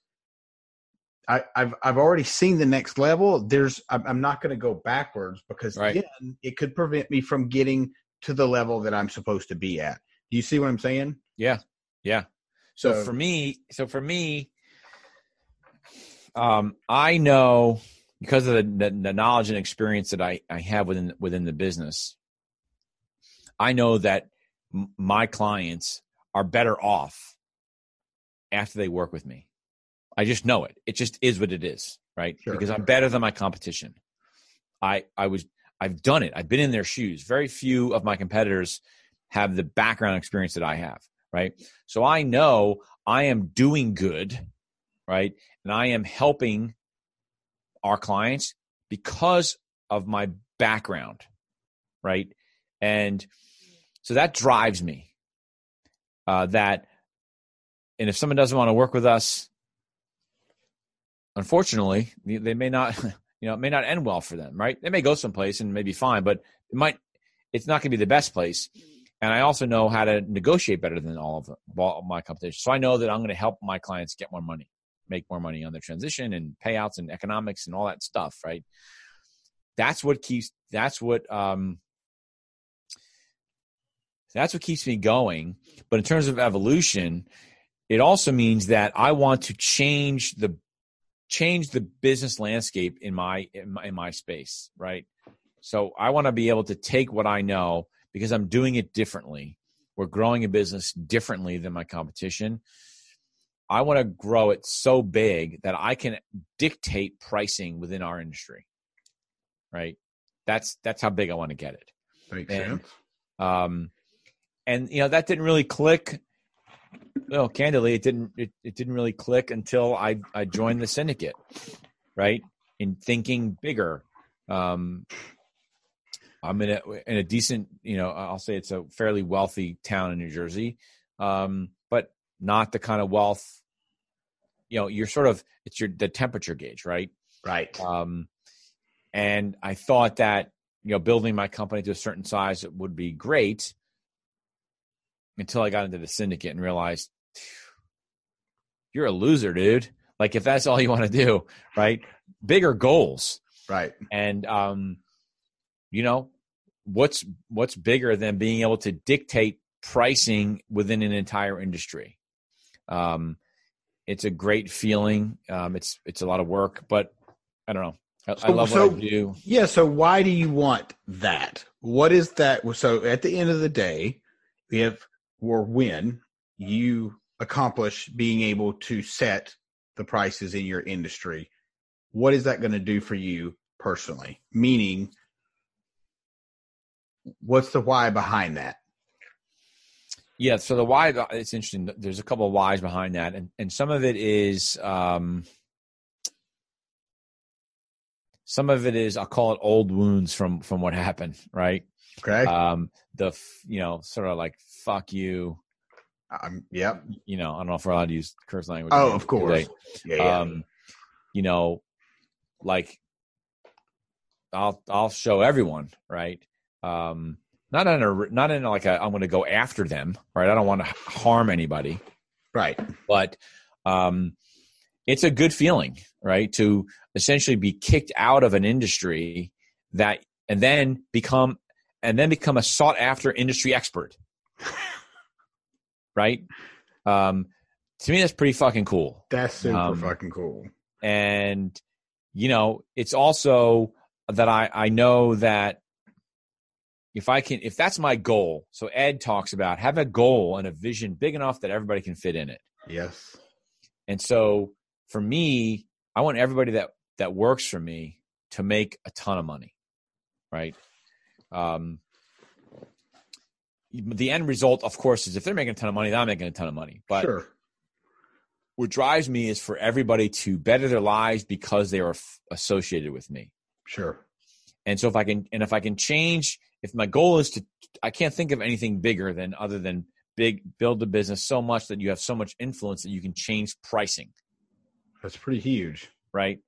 I, I've I've already seen the next level. There's I'm, I'm not going to go backwards because Right. again, it could prevent me from getting to the level that I'm supposed to be at. Do you see what I'm saying? Yeah, yeah. So, So- for me, so for me, um, I know because of the, the, the knowledge and experience that I, I have within within the business, I know that m- my clients are better off after they work with me. I just know it. It just is what it is, right? Sure. Because I'm better than my competition. I I was I've done it. I've been in their shoes. Very few of my competitors have the background experience that I have, right? So I know I am doing good, right? And I am helping our clients because of my background, right? And so that drives me. uh, that, and if someone doesn't want to work with us, unfortunately, they may not, you know, it may not end well for them, right? They may go someplace and may be fine, but it might, it's not going to be the best place. And I also know how to negotiate better than all of, them, my competition. So I know that I'm going to help my clients get more money, make more money on their transition and payouts and economics and all that stuff, right? That's what keeps, that's what, um, that's what keeps me going. But in terms of evolution, it also means that I want to change the change the business landscape in my in my, in my space, right? So I want to be able to take what I know because I'm doing it differently. We're growing a business differently than my competition. I want to grow it so big that I can dictate pricing within our industry. Right? That's that's how big I want to get it. Makes And- sense. Um, and you know that didn't really click. Well, candidly, it didn't. It, it didn't really click until I I joined the syndicate, right? In thinking bigger. Um, I'm in a in a decent, you know, I'll say it's a fairly wealthy town in New Jersey, um, but not the kind of wealth. You know, you're sort of it's your the temperature gauge, right? Right. Um, and I thought that you know building my company to a certain size would be great until I got into the syndicate and realized you're a loser, dude. Like if that's all you want to do, right? Bigger goals, Right. and um, you know what's what's bigger than being able to dictate pricing within an entire industry. Um, it's a great feeling. Um, it's it's a lot of work, but I don't know. I, I love so- what I do. Yeah. So why do you want that? What is that? So at the end of the day, if or when you accomplish being able to set the prices in your industry, what is that going to do for you personally? Meaning, what's the why behind that? Yeah, so the why it's interesting. There's a couple of whys behind that, and and some of it is um, some of it is I'll call it old wounds from from what happened, right? Okay. Um, the you know sort of like fuck you, um, yep. you know I don't know if we're allowed to use curse language. Oh, of course. Yeah. yeah. Um, you know, like I'll I'll show everyone, right? Um, not in a not in like a I'm going to go after them, right? I don't want to harm anybody. right. but um, it's a good feeling, right? To essentially be kicked out of an industry that, and then become, and then become a sought after industry expert, right? Um, to me, that's pretty fucking cool. That's super Um, fucking cool. And, you know, it's also that I, I know that if I can, if that's my goal, so Ed talks about have a goal and a vision big enough that everybody can fit in it. Yes. And so for me, I want everybody that that works for me to make a ton of money, right? Um, the end result, of course, is if they're making a ton of money, then I'm making a ton of money. But sure. what drives me is for everybody to better their lives because they are f- associated with me. Sure. And so if I can, and if I can change, if my goal is to, I can't think of anything bigger than other than big, build the business so much that you have so much influence that you can change pricing. That's pretty huge. right?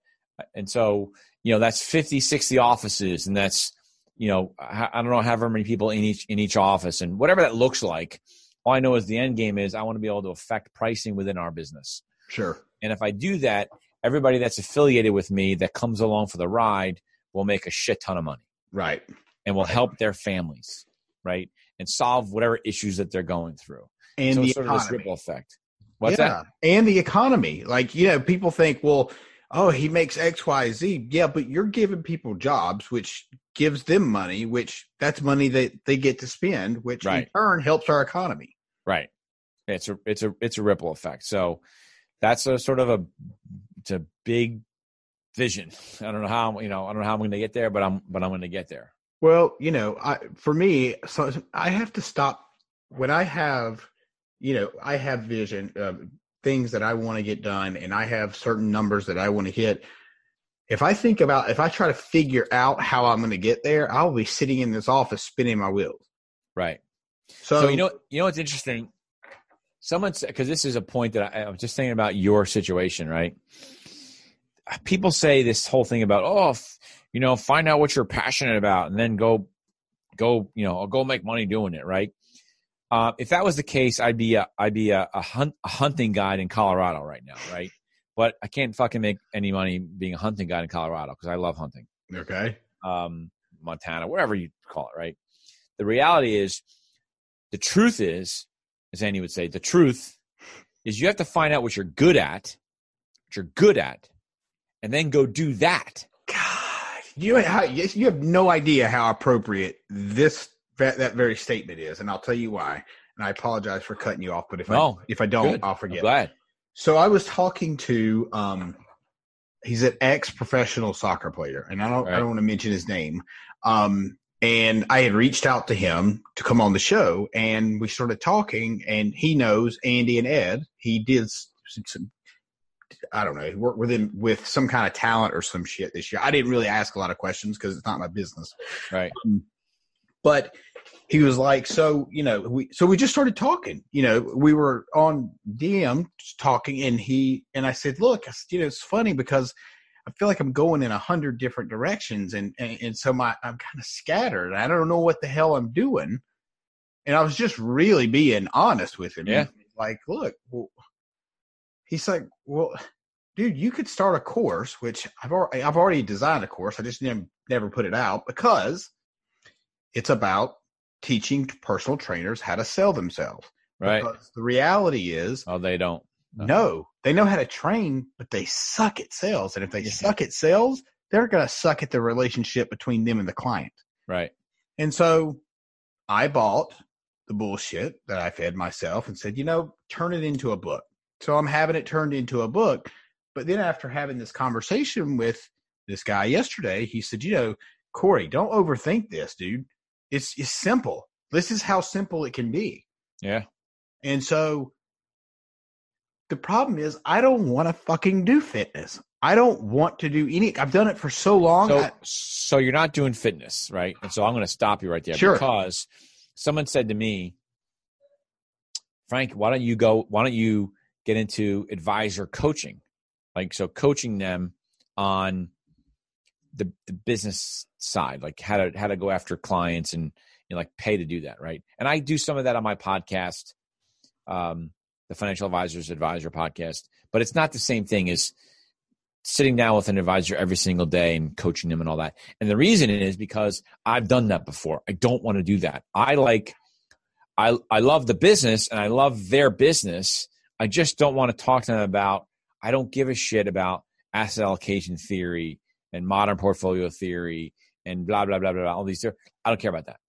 And so, you know, that's 50, 60 offices, and that's, you know, I I don't know however many people in each in each office, and whatever that looks like. All I know is the end game is I want to be able to affect pricing within our business. Sure. And if I do that, everybody that's affiliated with me that comes along for the ride will make a shit ton of money Right. And will help their families, right? And solve whatever issues that they're going through. And so the sort of this economy. ripple effect. What's yeah. that? And the economy. Like, you know, people think, well, oh, he makes X, Y, Z. Yeah, but you're giving people jobs, which gives them money, which that's money that they get to spend, which in turn helps our economy. Right. It's a it's a it's a ripple effect. So that's a sort of a it's a big vision. I don't know how you know I don't know how I'm going to get there, but I'm but I'm going to get there. Well, you know, I for me, so I have to stop when I have, you know, I have vision of things that I want to get done, and I have certain numbers that I want to hit. If I think about, if I try to figure out how I'm going to get there, I'll be sitting in this office spinning my wheels. Right. So, So, you know you know what's interesting. someone said because this is a point that I, I was just thinking about your situation, right? People say this whole thing about oh, f- you know, find out what you're passionate about and then go, go, you know, go make money doing it, right? Uh, if that was the case, I'd be a I'd be a, a, hunt, a hunting guide in Colorado right now, right? But I can't fucking make any money being a hunting guide in Colorado because I love hunting. Okay. Um, Montana, wherever you call it, right? The reality is, the truth is, as Andy would say, the truth is you have to find out what you're good at, what you're good at, and then go do that. God, you you have no idea how appropriate this that, that very statement is, and I'll tell you why. And I apologize for cutting you off, but if No, I if I don't, good. I'll I'm forget. glad. So I was talking to um he's an ex professional soccer player and I don't I don't want to mention his name. Um and I had reached out to him to come on the show and we started talking and he knows Andy and Ed. He did some, some I don't know, he worked with him with some kind of talent or some shit this year. I didn't really ask a lot of questions because it's not my business Right. Um, but he was like, so you know, we so we just started talking. You know, we were on DM talking, and he and I said, look, I said, you know, it's funny because I feel like I'm going in a hundred different directions, and and, and so my I'm kind of scattered. I don't know what the hell I'm doing, and I was just really being honest with him. Yeah. like, look, well, he's like, well. Dude, you could start a course, which I've already I've already designed a course. I just never never put it out because it's about teaching personal trainers how to sell themselves. Right. Because the reality is, Oh, they don't. Uh-huh. no, they know how to train, but they suck at sales. And if they Yeah. suck at sales, they're going to suck at the relationship between them and the client. Right. And so I bought the bullshit that I fed myself and said, you know, turn it into a book. So I'm having it turned into a book. But then after having this conversation with this guy yesterday, he said, you know, Corey, don't overthink this, dude. It's it's simple. This is how simple it can be. Yeah. And so the problem is I don't want to fucking do fitness. I don't want to do any I've done it for so long. So, I- so you're not doing fitness, right? And so I'm going to stop you right there Sure. because someone said to me, Frank, why don't you go? Why don't you get into advisor coaching? Like, so coaching them on the the business side, like how to how to go after clients and you know, like pay to do that, right? And I do some of that on my podcast, um, the Financial Advisors Advisor podcast. But it's not the same thing as sitting down with an advisor every single day and coaching them and all that. And the reason is because I've done that before. I don't want to do that. I like I I love the business and I love their business. I just don't want to talk to them about I don't give a shit about asset allocation theory and modern portfolio theory and blah blah blah blah, blah all these I don't care about that.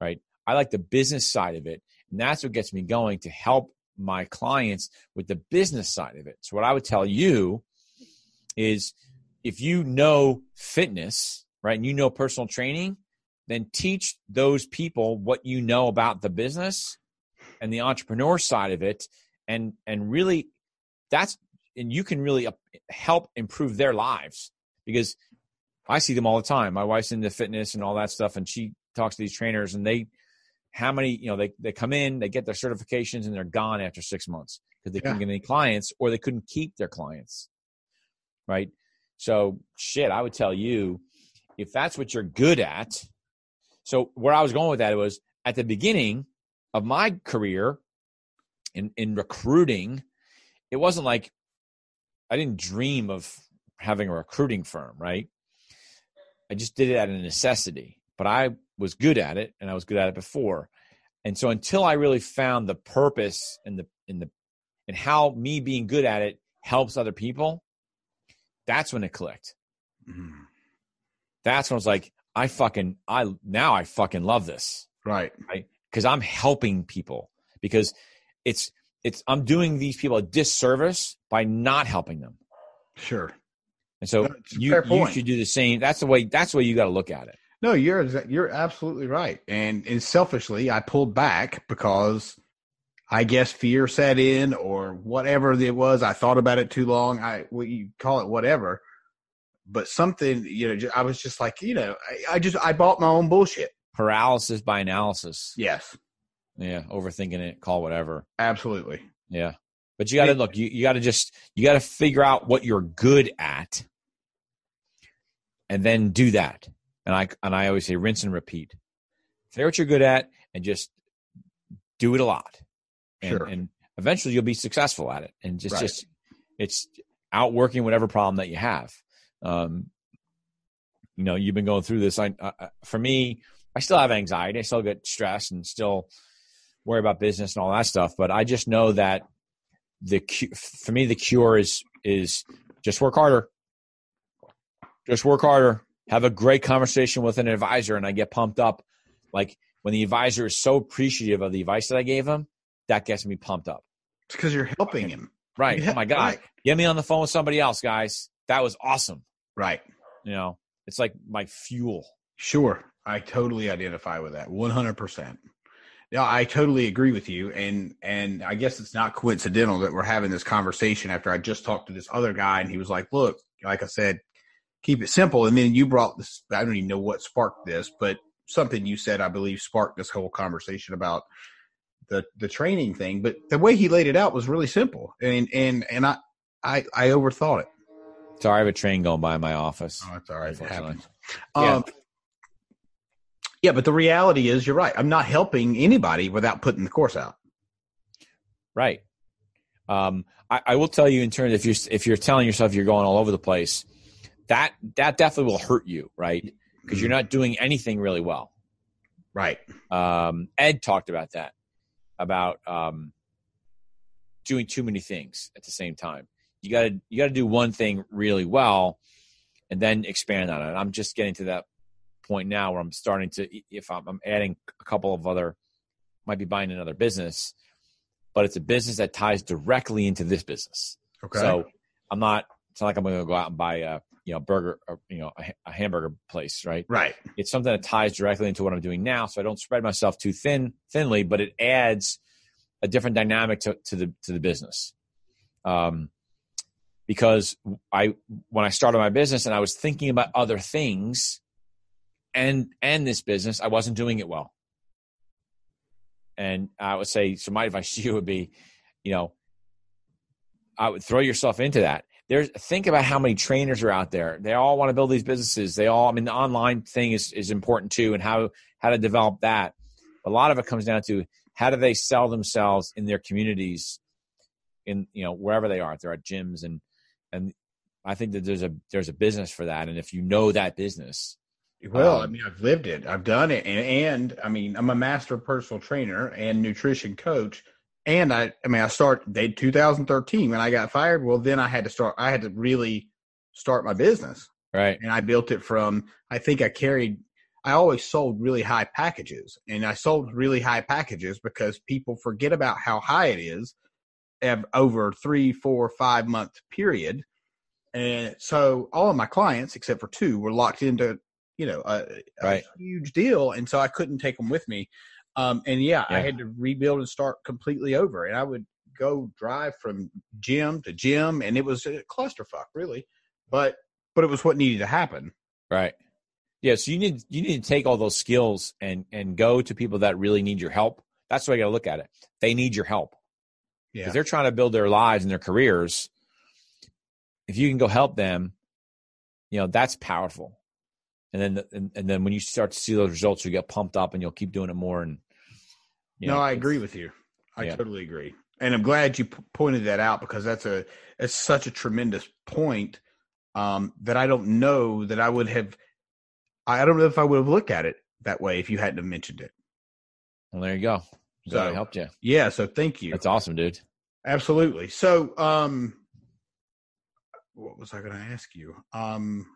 Right? I like the business side of it. And that's what gets me going to help my clients with the business side of it. So what I would tell you is if you know fitness, right, and you know personal training, then teach those people what you know about the business and the entrepreneur side of it and and really that's and you can really uh, help improve their lives because I see them all the time. My wife's into fitness and all that stuff and she talks to these trainers and they how many, you know, they they come in, they get their certifications and they're gone after 6 months because they couldn't get any clients or they couldn't keep their clients right? So, shit, I would tell you if that's what you're good at. So, where I was going with that was at the beginning of my career in, in recruiting, it wasn't like I didn't dream of having a recruiting firm, right? I just did it out of necessity, but I was good at it and I was good at it before. And so until I really found the purpose and the in the and how me being good at it helps other people, that's when it clicked. Mm, That's when I was like, I fucking I now I fucking love this right. because I'm helping people because it's it's I'm doing these people a disservice by not helping them. Sure. And so you you should do the same. That's the way that's the way you got to look at it. No, you're you're absolutely right. And and selfishly, I pulled back because I guess fear set in or whatever it was. I thought about it too long. I what you call it whatever. But something, you know, I was just like, you know, I, I just I bought my own bullshit. Paralysis by analysis. Yes, Yeah, overthinking it, call whatever. absolutely. Yeah. But you got to look, you, you got to just, you got to figure out what you're good at and then do that. And I, and I always say rinse and repeat. Figure what you're good at and just do it a lot. And, Sure. and eventually you'll be successful at it. And just, Right. just, it's outworking whatever problem that you have. Um, you know, you've been going through this. I, I, for me, I still have anxiety. I still get stressed and still worry about business and all that stuff. But I just know that the for me the cure is is just work harder. Just work harder. Have a great conversation with an advisor, and I get pumped up. Like when the advisor is so appreciative of the advice that I gave him, that gets me pumped up. It's because you're helping him. Right? Yeah, oh my god! right. Get me on the phone with somebody else, guys. That was awesome. Right. You know, it's like my fuel. Sure. I totally identify with that. 100%. Yeah, I totally agree with you and and I guess it's not coincidental that we're having this conversation after I just talked to this other guy and he was like, "Look, like I said, keep it simple." And then you brought this I don't even know what sparked this, but something you said I believe sparked this whole conversation about the the training thing, but the way he laid it out was really simple. And and and I I I overthought it. Sorry, I have a train going by my office. Oh, that's all right. It happens. Um, yeah, but the reality is, you're right. I'm not helping anybody without putting the course out. Right. Um, I, I will tell you in terms if you're if you're telling yourself you're going all over the place, that that definitely will hurt you, right? Because you're not doing anything really well. Right. Um, Ed talked about that, about um, doing too many things at the same time. You got to you got to do one thing really well, and then expand on it. I'm just getting to that point now where I'm starting to if I'm, I'm adding a couple of other, might be buying another business, but it's a business that ties directly into this business. Okay. So I'm not. It's not like I'm going to go out and buy a you know burger or you know a, a hamburger place, right? right. it's something that ties directly into what I'm doing now, so I don't spread myself too thin thinly, but it adds a different dynamic to, to the to the business. Um, because I when I started my business and I was thinking about other things, and and this business, I wasn't doing it well. And I would say, so my advice to you would be, you know, I would throw yourself into that. There's think about how many trainers are out there. They all want to build these businesses. They all, I mean, the online thing is is important too, and how how to develop that. A lot of it comes down to how do they sell themselves in their communities, in you know wherever they are. If they're at gyms and and I think that there's a there's a business for that, and if you know that business, Well, Um, I mean, I've lived it. I've done it, and, and I mean, I'm a master personal trainer and nutrition coach. And I, I mean, I start they 2013 when I got fired. Well, then I had to start. I had to really start my business, right? and I built it from. I think I carried. I always sold really high packages, and I sold really high packages because people forget about how high it is over three, four, five month period. And so all of my clients, except for two, were locked into, you know, a, Right. a huge deal. And so I couldn't take them with me. Um, and yeah, I had to rebuild and start completely over. And I would go drive from gym to gym, and it was a clusterfuck, really. But but it was what needed to happen. Right. Yeah. So you need you need to take all those skills and and go to people that really need your help. That's the way you got to look at it. They need your help because Yeah. they're trying to build their lives and their careers. If you can go help them, you know that's powerful. And then and, and then when you start to see those results, you get pumped up and you'll keep doing it more. And you no, I agree with you. I Yeah. totally agree. And I'm glad you p- pointed that out because that's a it's such a tremendous point um, that I don't know that I would have. I don't know if I would have looked at it that way if you hadn't have mentioned it. Well, there you go. Glad I So- helped you. Yeah. So thank you. That's awesome, dude. Absolutely. So, um, what was I going to ask you? Um,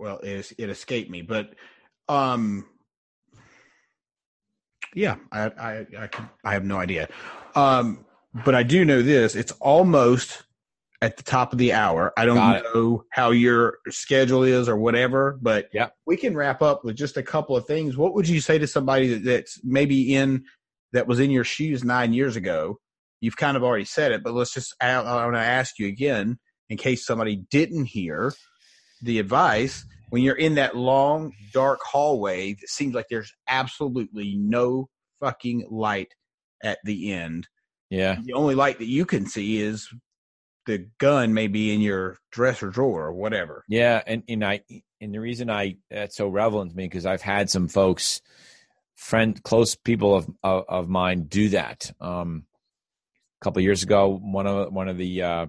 well, it, it escaped me, but, um, yeah, I, I, I, can, I have no idea. Um, but I do know this: it's almost at the top of the hour. I don't know how your schedule is or whatever, but Yeah. we can wrap up with just a couple of things. What would you say to somebody that, that's maybe in that was in your shoes nine years ago? You've kind of already said it, but let's just. I, I want to ask you again in case somebody didn't hear the advice. When you're in that long, dark hallway that seems like there's absolutely no fucking light at the end. Yeah. The only light that you can see is the gun maybe in your dresser drawer or whatever. Yeah, and and I and the reason I that's so relevant to me because I've had some folks, friend, close people of of, of mine do that. Um, a couple of years ago, one of one of the uh,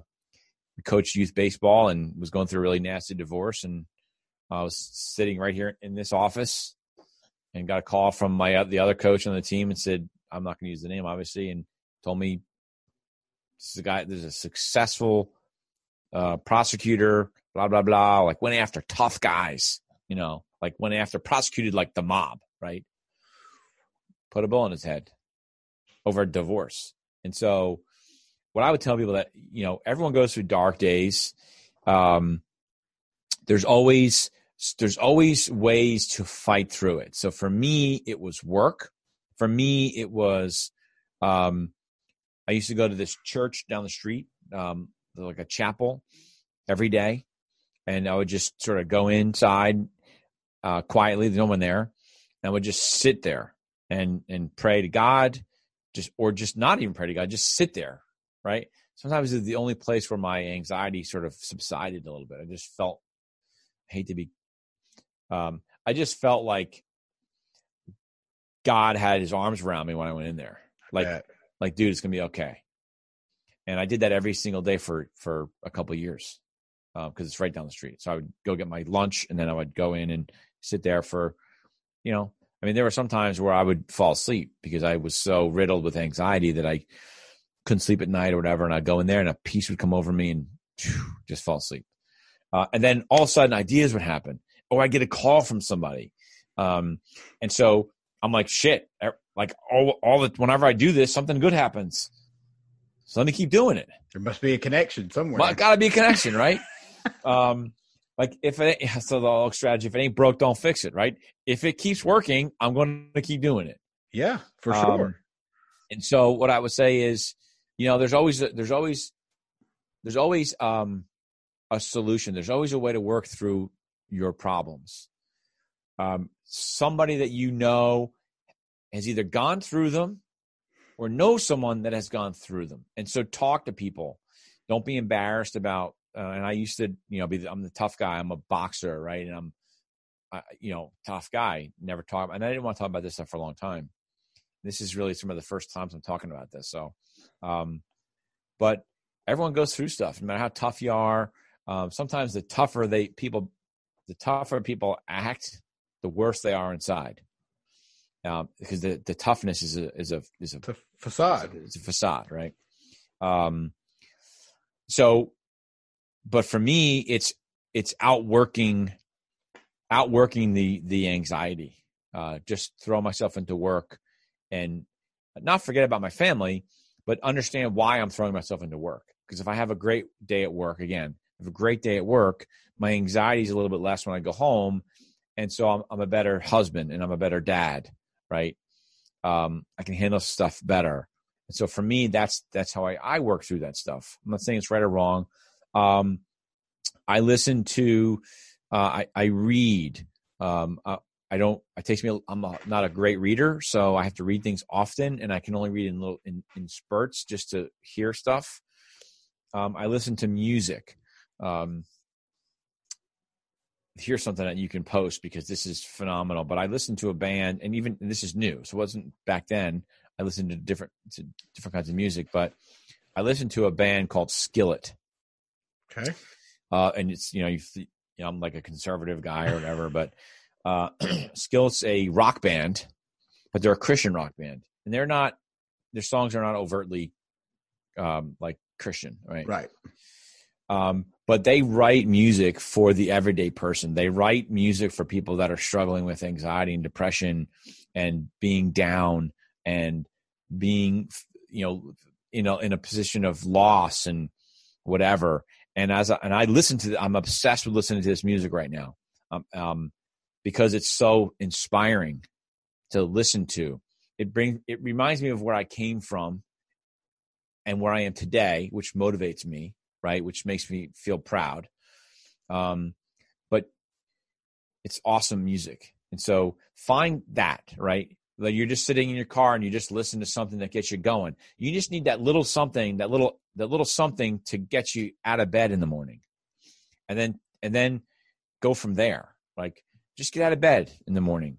coached youth baseball and was going through a really nasty divorce, and I was sitting right here in this office, and got a call from my the other coach on the team and said, "I'm not going to use the name, obviously," and told me this is a guy. There's a successful uh, prosecutor, blah blah blah. Like went after tough guys, you know, like went after prosecuted like the mob, right? Put a bullet in his head over a divorce. And so, what I would tell people that you know everyone goes through dark days. Um, there's always there's always ways to fight through it. So for me, it was work. For me, it was um, I used to go to this church down the street, um, like a chapel, every day, and I would just sort of go inside uh, quietly. There's no one there, and I would just sit there and and pray to God, just or just not even pray to God, just sit there, right? Sometimes it's the only place where my anxiety sort of subsided a little bit. I just felt I hate to be, um, I just felt like God had His arms around me when I went in there, like Bet. like dude, it's gonna be okay. And I did that every single day for for a couple of years because it's right down the street. So I would go get my lunch and then I would go in and sit there for, you know, I mean, there were some times where I would fall asleep because I was so riddled with anxiety that I couldn't sleep at night or whatever. And I'd go in there and a peace would come over me and phew, just fall asleep. Uh, and then all of a sudden ideas would happen or I get a call from somebody. Um, and so I'm like, shit, like all, all the, whenever I do this, something good happens. So let me keep doing it. There must be a connection somewhere. Well, got to be a connection, right? um, like if it so the old strategy, if it ain't broke, don't fix it, right? If it keeps working, I'm going to keep doing it. yeah, for Um, sure. And so what I would say is, you know, there's always a, there's always there's always um, a solution. There's always a way to work through your problems. Um, somebody that you know has either gone through them or know someone that has gone through them, and so talk to people. Don't be embarrassed about. Uh, and I used to, you know, be I'm the tough guy. I'm a boxer, right? And I'm, I, you know, tough guy. Never talk, and I didn't want to talk about this stuff for a long time this is really some of the first times I'm talking about this. So, um, but everyone goes through stuff, no matter how tough you are. Um, sometimes the tougher they people, the tougher people act, the worse they are inside. Um, because the, the toughness is a is a is a It's a facade. it's a facade, right? Um, so, but for me, it's it's outworking, outworking the the anxiety. Uh, just throw myself into work, and not forget about my family, but understand why I'm throwing myself into work. Because if I have a great day at work, again, have a great day at work, my anxiety is a little bit less when I go home, and so I'm, I'm a better husband and I'm a better dad, right? Um, I can handle stuff better. And so for me, that's that's how I, I work through that stuff. I'm not saying it's right or wrong. Um, I listen to, uh, I, I read. Um, uh, I don't. It takes me. I'm a, not a great reader, so I have to read things often, and I can only read in little in, in spurts just to hear stuff. Um, I listen to music. Um, here's something that you can post because this is phenomenal. But I listened to a band, and even and this is new, so it wasn't back then. I listened to different to different kinds of music, but I listened to a band called Skillet, Okay. uh, and it's you know you, you know I'm like a conservative guy or whatever, but uh, Skillet's a rock band, but they're a Christian rock band, and they're not their songs are not overtly um, like Christian, right? Right. um, but they write music for the everyday person. They write music for people that are struggling with anxiety and depression and being down and being, you know, you know, in a position of loss and whatever. And as I, and I listen to, I'm obsessed with listening to this music right now, um, um, because it's so inspiring to listen to. It brings, it reminds me of where I came from and where I am today, which motivates me right? Which makes me feel proud. Um, but it's awesome music. And so find that, right? like you're just sitting in your car and you just listen to something that gets you going. You just need that little something, that little that little something to get you out of bed in the morning. And then and then go from there. Like just get out of bed in the morning.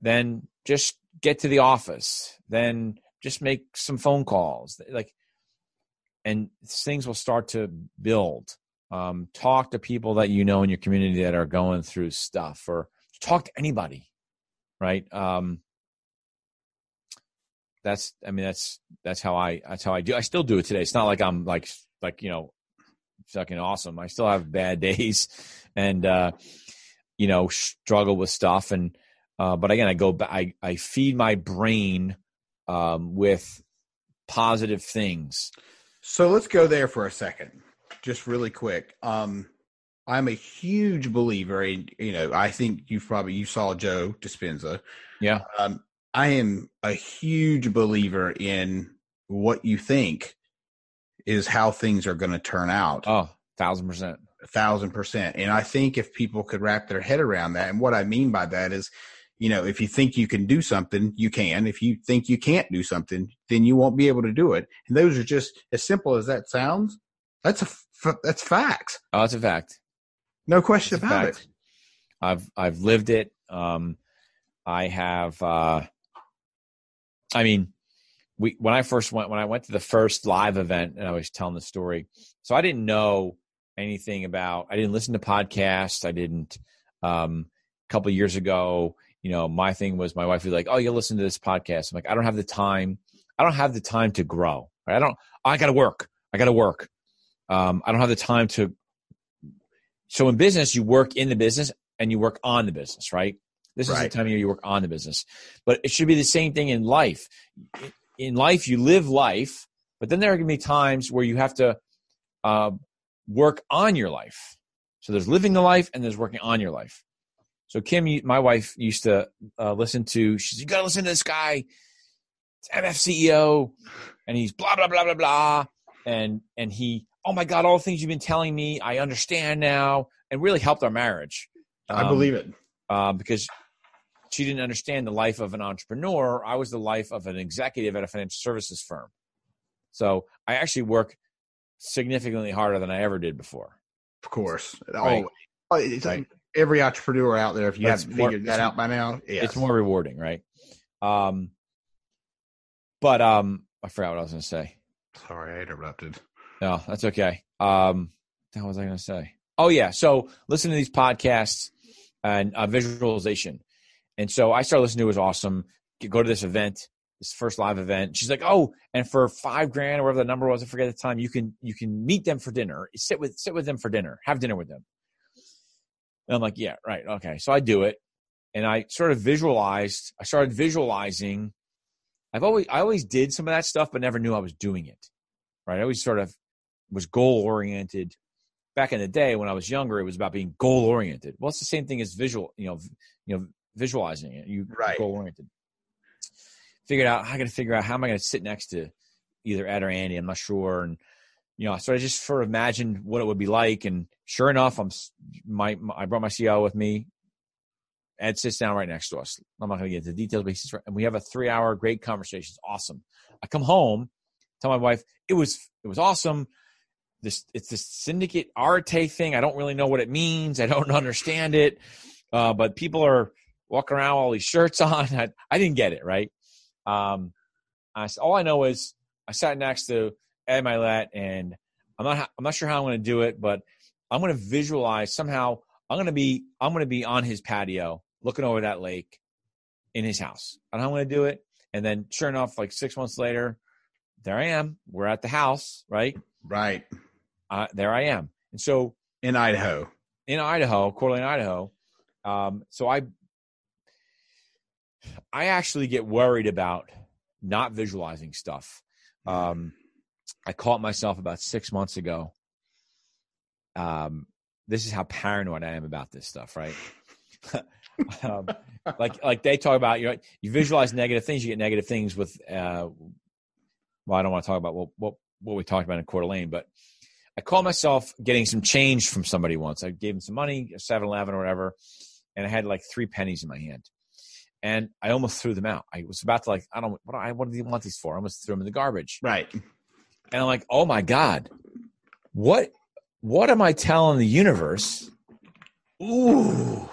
Then just get to the office. Then just make some phone calls. Like and things will start to build. Um, talk to people that you know in your community that are going through stuff or talk to anybody right um, that's i mean that's that's how i that's how i do i still do it today it's not like i'm like like you know fucking awesome i still have bad days and uh you know struggle with stuff and uh but again i go back i i feed my brain um with positive things So let's go there for a second, just really quick. Um, I'm a huge believer in, you know, I think you've probably you saw Joe Dispenza. yeah Um, I am a huge believer in what you think is how things are going to turn out. oh thousand percent a thousand percent. And I think if people could wrap their head around that, and what I mean by that is, you know, if you think you can do something, you can. If you think you can't do something, then you won't be able to do it. And those are just as simple as that sounds. That's a f- that's facts. oh that's a fact No question It's about it. I've I've lived it. Um, I have. Uh, I mean, we when I first went when I went to the first live event and I was telling the story, so I didn't know anything about. I didn't listen to podcasts. I didn't. Um, a couple of years ago, you know, my thing was my wife was like, "Oh, you listen to this podcast." I'm like, I don't have the time. I don't have the time to grow. Right? I don't. I got to work. I got to work. Um, I don't have the time to so in business, you work in the business and you work on the business, right? This is the time of year you work on the business. But it should be the same thing in life. In life, you live life, but then there are going to be times where you have to uh, work on your life. So there's living the life and there's working on your life. So Kim, you- my wife, used to uh, listen to. She's you got to listen to this guy, it's MF CEO, and he's blah blah blah blah blah, and and he, oh my god, all the things you've been telling me, I understand now, and really helped our marriage. I Um, believe it. uh, because she didn't understand the life of an entrepreneur. I was the life of an executive at a financial services firm. So I actually work significantly harder than I ever did before. Of course. Right. It's Right. every entrepreneur out there, if you haven't more- figured that out by now, yes. It's more rewarding, right? Um, but um, I forgot what I was going to say. Sorry, I interrupted. No, that's okay. Um, what was I going to say? Oh yeah, so listen to these podcasts and uh, visualization, and so I started listening to it was awesome. Go to this event, this first live event. She's like, oh, and for five grand or whatever the number was, I forget the time. You can you can meet them for dinner, sit with sit with them for dinner, have dinner with them. And I'm like, yeah, right, okay. So I do it, and I sort of visualized. I started visualizing. I've always I always did some of that stuff, but never knew I was doing it. Right, I always sort of was goal oriented. Back in the day when I was younger, it was about being goal oriented. Well, it's the same thing as visual, you know, you know, visualizing it. You Right. goal oriented. Figured out. how I got to figure out how am I going to sit next to either Ed or Andy. I'm not sure, and you know, so I just sort of imagined what it would be like. And sure enough, I'm my, my I brought my CEO with me. Ed sits down right next to us. I'm not going to get into the details, but he sits right, and we have a three hour great conversation. It's awesome. I come home, tell my wife it was it was awesome. This it's this syndicate Arete thing. I don't really know what it means. I don't understand it. Uh, but people are walking around with all these shirts on. I, I didn't get it right. Um, I, all I know is I sat next to Ed Mylett, and I'm not I'm not sure how I'm going to do it, but I'm going to visualize somehow. I'm going to be I'm going to be on his patio, looking over that lake, in his house. And I'm going to do it. And then, sure enough, like six months later, there I am. We're at the house, right? Right. Uh, there I am. And so In Idaho. in Idaho, Coeur d'Alene, Idaho. Um, so I, I actually get worried about not visualizing stuff. Um, I caught myself about six months ago. Um, this is how paranoid I am about this stuff, right? um, like, like they talk about, you know, you visualize negative things, you get negative things with. Uh, well, I don't want to talk about what what what we talked about in Coeur d'Alene, but I called myself getting some change from somebody once. I gave him some money, 7 Eleven or whatever, and I had like three pennies in my hand. And I almost threw them out. I was about to like, I don't, what, do I, what do you want these for? I almost threw them in the garbage. Right. And I'm like, oh my God, what, what am I telling the universe? Ooh.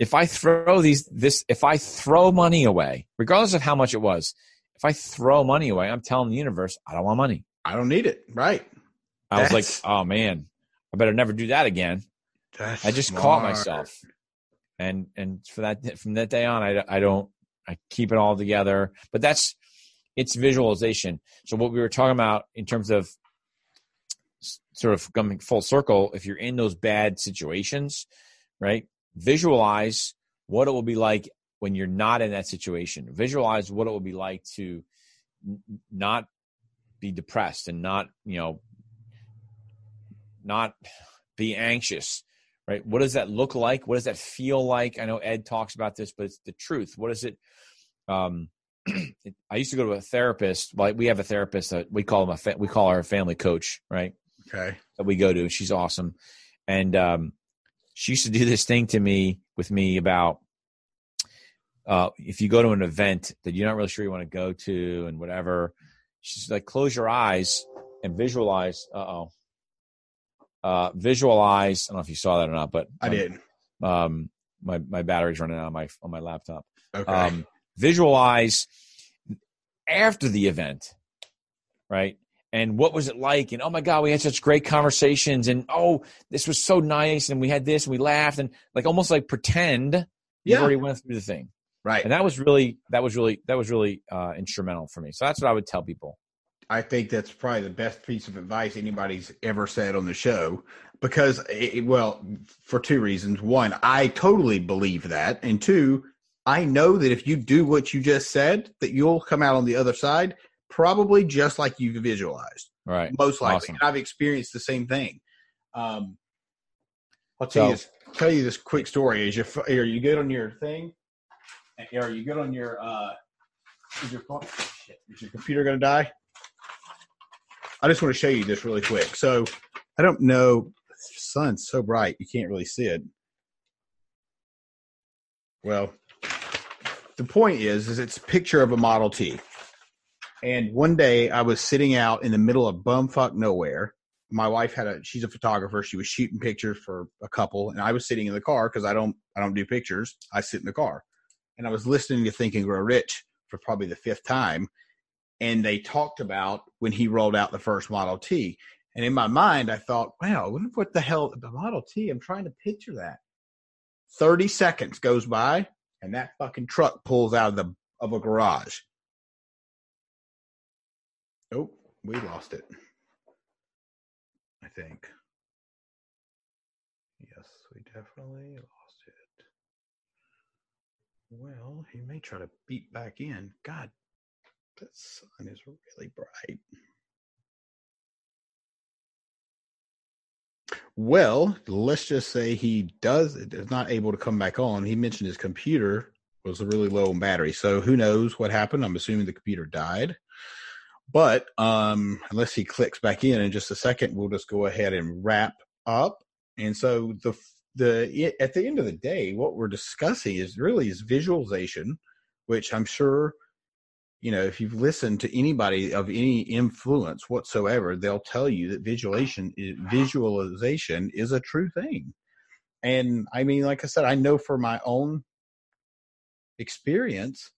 If I throw these, this, if I throw money away, regardless of how much it was, if I throw money away, I'm telling the universe, I don't want money. I don't need it. Right. I was like, oh man, I better never do that again. That's I just caught myself, and and for that from that day on, I I don't I keep it all together. But that's it's visualization. So what we were talking about in terms of sort of coming full circle, if you're in those bad situations, right? Visualize what it will be like when you're not in that situation. Visualize what it will be like to not be depressed and not you know not be anxious right? What does that look like? What does that feel like? I know ed talks about this but it's the truth. What is it um it, i used to go to a therapist like we have a therapist that we call him a fa- we call her a family coach right? Okay. that we go to she's awesome. And um she used to do this thing to me with me about uh if you go to an event that you're not really sure you want to go to and whatever she's like close your eyes and visualize uh-oh uh visualize i don't know if you saw that or not but I my- did. um my my battery's running out on my on my laptop Okay. um, visualize after the event, right? And what was it like? And oh my God, we had such great conversations. And oh, this was so nice. And we had this and we laughed and like almost like pretend you Yeah. already went through the thing. right. And that was really, that was really, that was really uh, instrumental for me. So that's what I would tell people. I think that's probably the best piece of advice anybody's ever said on the show because, it, well, for two reasons. One, I totally believe that. And two, I know that if you do what you just said, that you'll come out on the other side probably just like you visualized, Right. most likely. Awesome. I've experienced the same thing. Um, I'll tell you this, tell you this quick story. Is your are you good on your thing? Are you good on your uh? Is your phone? Shit, is your computer gonna die? I just want to show you this really quick. So I don't know. Sun's so bright you can't really see it. Well, the point is, is it's a picture of a Model T. And one day I was sitting out in the middle of bumfuck nowhere. My wife had a she's a photographer. She was shooting pictures for a couple, and I was sitting in the car because I don't I don't do pictures. I sit in the car. And I was listening to Think and Grow Rich for probably the fifth time. And they talked about when he rolled out the first Model T. And in my mind, I thought, wow, what the hell the Model T. I'm trying to picture that. 30 seconds goes by, and that fucking truck pulls out of the of a garage. Oh, we lost it. I think. Yes, we definitely lost it. Well, he may try to beat back in. God, the sun is really bright. Well, let's just say he does is not able to come back on. He mentioned his computer was really low on battery. So who knows what happened? I'm assuming the computer died. But um unless he clicks back in in just a second, we'll just go ahead and wrap up. And so the the at the end of the day, what we're discussing is really is visualization, which I'm sure you know if you've listened to anybody of any influence whatsoever, they'll tell you that visualization is, visualization is a true thing. And I mean, like I said, I know for my own experience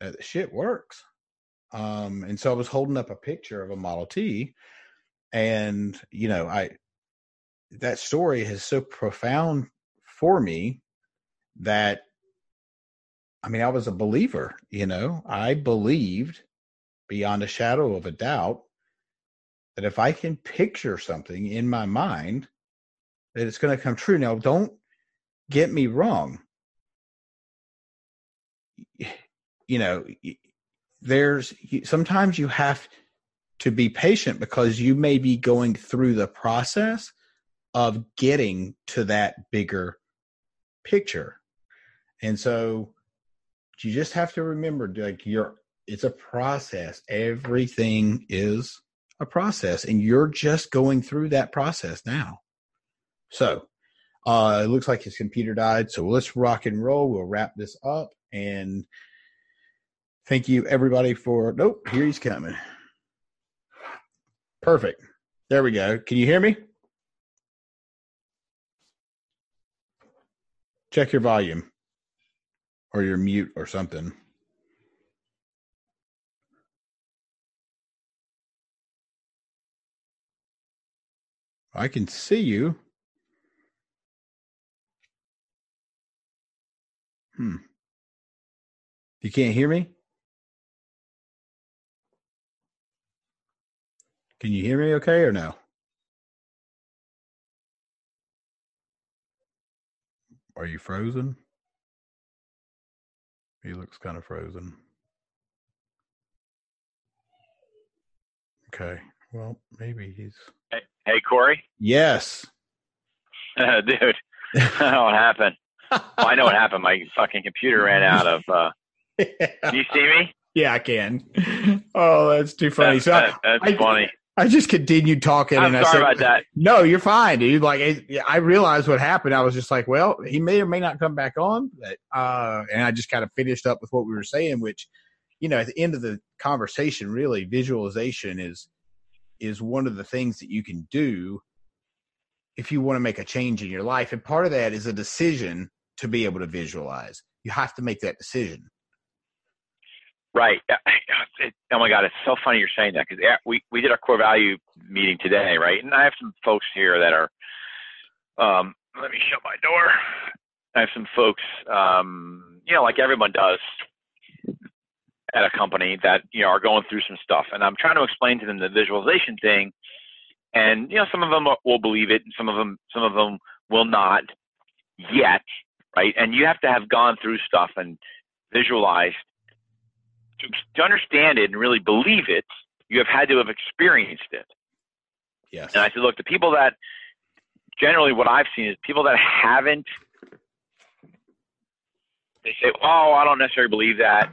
that shit works. Um, and so I was holding up a picture of a Model T, and you know, I that story is so profound for me that I mean, I was a believer, you know, I believed beyond a shadow of a doubt that if I can picture something in my mind, that it's going to come true. Now, don't get me wrong. You know, there's sometimes you have to be patient because you may be going through the process of getting to that bigger picture. And so you just have to remember like you're it's a process. Everything is a process and you're just going through that process now. So, uh it looks like his computer died, so let's rock and roll. We'll wrap this up And thank you everybody for nope, here he's coming. Perfect. There we go. Can you hear me? Check your volume or you're mute or something. I can see you. Hmm. You can't hear me? Can you hear me okay or no? Are you frozen? He looks kind of frozen. Okay. Well, maybe he's. Hey, hey Corey. Yes. Dude, I don't know what happened. Well, I know what happened. My fucking computer ran out of. Uh, can you see me? Yeah, I can. Oh, that's too funny. That's, so that- that's I- funny. I just continued talking, I'm and I said, about that. "No, you're fine, dude." Like it, I realized what happened. I was just like, "Well, he may or may not come back on," but, uh, and I just kind of finished up with what we were saying, which, you know, at the end of the conversation, really, visualization is is one of the things that you can do if you want to make a change in your life, and part of that is a decision to be able to visualize. You have to make that decision. Right. It, oh my God, it's so funny you're saying that because we we did our core value meeting today, right? And I have some folks here that are. Um, let me shut my door. I have some folks, um, you know, like everyone does at a company that you know are going through some stuff, and I'm trying to explain to them the visualization thing, and you know, some of them will believe it, and some of them some of them will not yet, right? And you have to have gone through stuff and visualized to, to understand it and really believe it, you have had to have experienced it. Yes. And I said, look, the people that generally what I've seen is people that haven't, they say, oh, I don't necessarily believe that.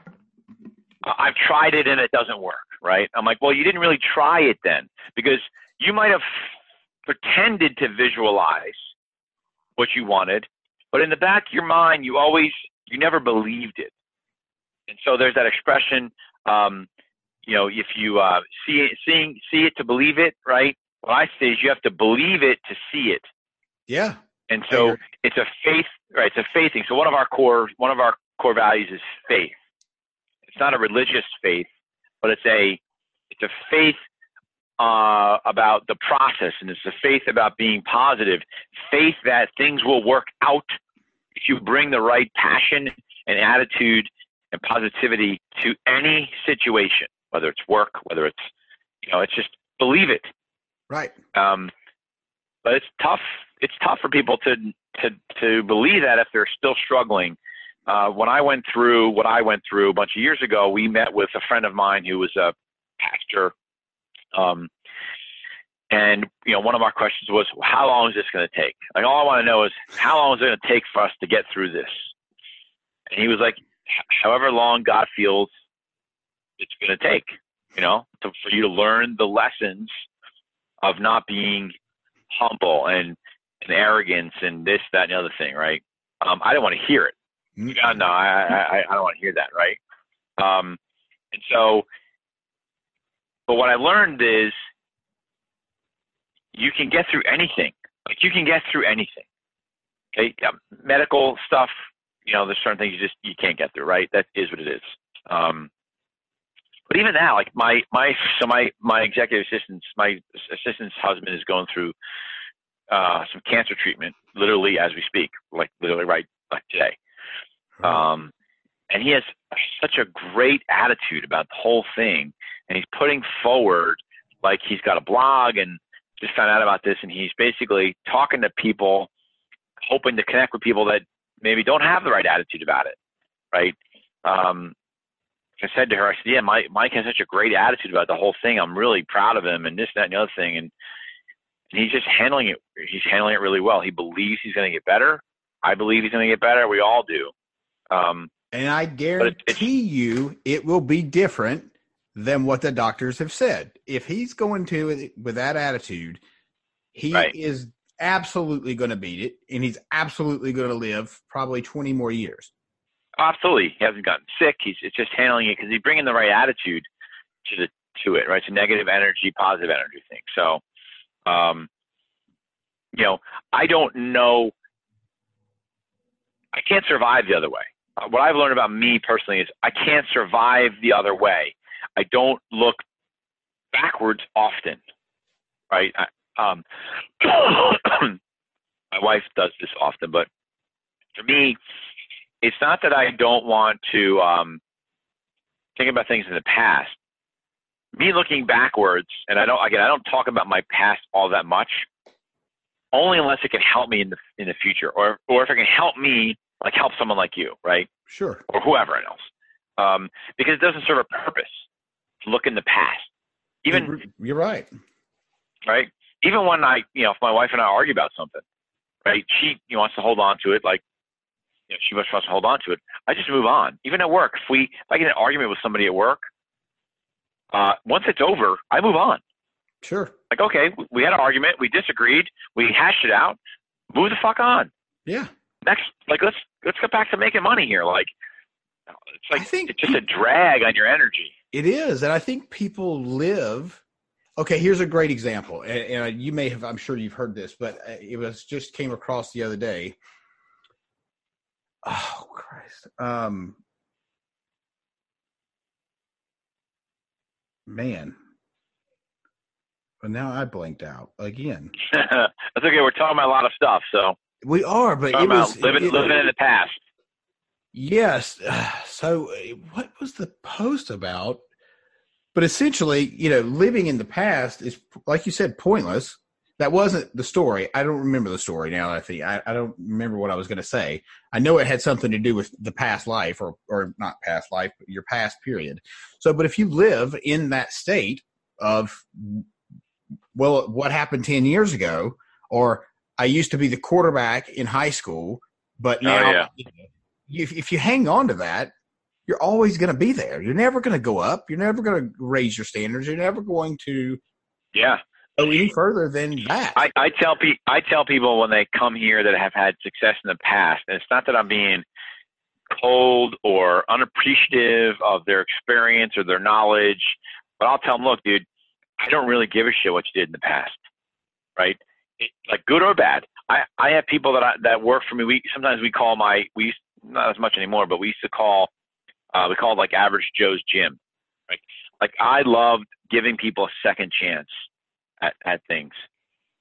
I've tried it and it doesn't work, right? I'm like, well, you didn't really try it then because you might have pretended to visualize what you wanted, but in the back of your mind, you always, you never believed it. And so there's that expression, um, you know, if you uh, see it, seeing, see it to believe it, right? What I say is you have to believe it to see it. yeah. And so it's a faith, right? It's a faith thing. So one of our core, one of our core values is faith. It's not a religious faith, but it's a, it's a faith uh, about the process, and it's a faith about being positive. Faith that things will work out if you bring the right passion and attitude and positivity to any situation, whether it's work, whether it's, you know, it's just believe it. Right. Um, but it's tough. It's tough for people to to to believe that if they're still struggling. Uh, when I went through what I went through a bunch of years ago, we met with a friend of mine who was a pastor. Um, and you know, one of our questions was, "How long is this going to take?" Like, all I want to know is, how long is it going to take for us to get through this? And he was like, "However long God feels it's going to take, you know, to, for you to learn the lessons of not being humble and, and arrogance and this, that, and the other thing, right? Um, I don't want to hear it. God, no, I, I, I don't want to hear that, right? Um, and so, but what I learned is you can get through anything. Like you can get through anything. Okay, um, medical stuff. You know, there's certain things you just you can't get through, right? That is what it is. Um, but even now, like my my so my my executive assistant's my assistant's husband is going through uh, some cancer treatment, literally as we speak, like literally right like today. Um, and he has such a great attitude about the whole thing, and he's putting forward like he's got a blog and just found out about this, and he's basically talking to people, hoping to connect with people that maybe don't have the right attitude about it, right? Um, I said to her, I said, "Yeah, Mike, Mike has such a great attitude about the whole thing. I'm really proud of him, and this, that, and the other thing." And, and he's just handling it. He's handling it really well. He believes he's going to get better. I believe he's going to get better. We all do. Um, And I guarantee you it will be different than what the doctors have said. If he's going to it with that attitude, he Right. is absolutely going to beat it and he's absolutely going to live probably 20 more years. Absolutely, he hasn't gotten sick. He's it's just handling it because he's bringing the right attitude to the to it. Right, it's a negative energy, positive energy thing. So, um, you know, I don't know. I can't survive the other way. Uh, what I've learned about me personally is I can't survive the other way. I don't look backwards often, right? Um, my wife does this often, but for me, it's not that I don't want to um, think about things in the past. Me looking backwards, and I don't again, I don't talk about my past all that much, only unless it can help me in the in the future, or or if it can help me, like help someone like you, right, Sure. or whoever else, um, because it doesn't serve a purpose to look in the past. Even you're, you're right. right? Even when I, you know, if my wife and I argue about something, right? She you know, wants to hold on to it, like you know, she must wants to hold on to it. I just move on. Even at work, if we, if I get an argument with somebody at work, uh, once it's over, I move on. Sure. Like, okay, we had an argument, we disagreed, we hashed it out, move the fuck on. Yeah. Next, like, let's let's get back to making money here. Like, it's like I think it's just a drag on your energy. It is, and I think people live. Okay, here's a great example, and, and you may have, I'm sure you've heard this, but uh, it was just came across the other day. Oh Christ! Um, man, but now I blinked out again. That's okay. We're talking about a lot of stuff, so We are, but it was living it- living in the past. Yes. So, uh, what was the post about? But essentially, you know, living in the past is, like you said, pointless. That wasn't the story. I don't remember the story now. I think I, I don't remember what I was going to say. I know it had something to do with the past life, or or not past life, but your past period. So, but if you live in that state of, well, what happened ten years ago, or I used to be the quarterback in high school, but Oh, now yeah. if, if you hang on to that, you're always going to be there. You're never going to go up. You're never going to raise your standards. You're never going to Yeah. go any further than that. I, I tell pe- I tell people when they come here that have had success in the past, and it's not that I'm being cold or unappreciative of their experience or their knowledge, but I'll tell them, look, dude, I don't really give a shit what you did in the past, right? It, like good or bad. I, I have people that I, that work for me. We sometimes we call my we not as much anymore, but we used to call uh, we call it like average Joe's gym, right? Like I loved giving people a second chance at, at things.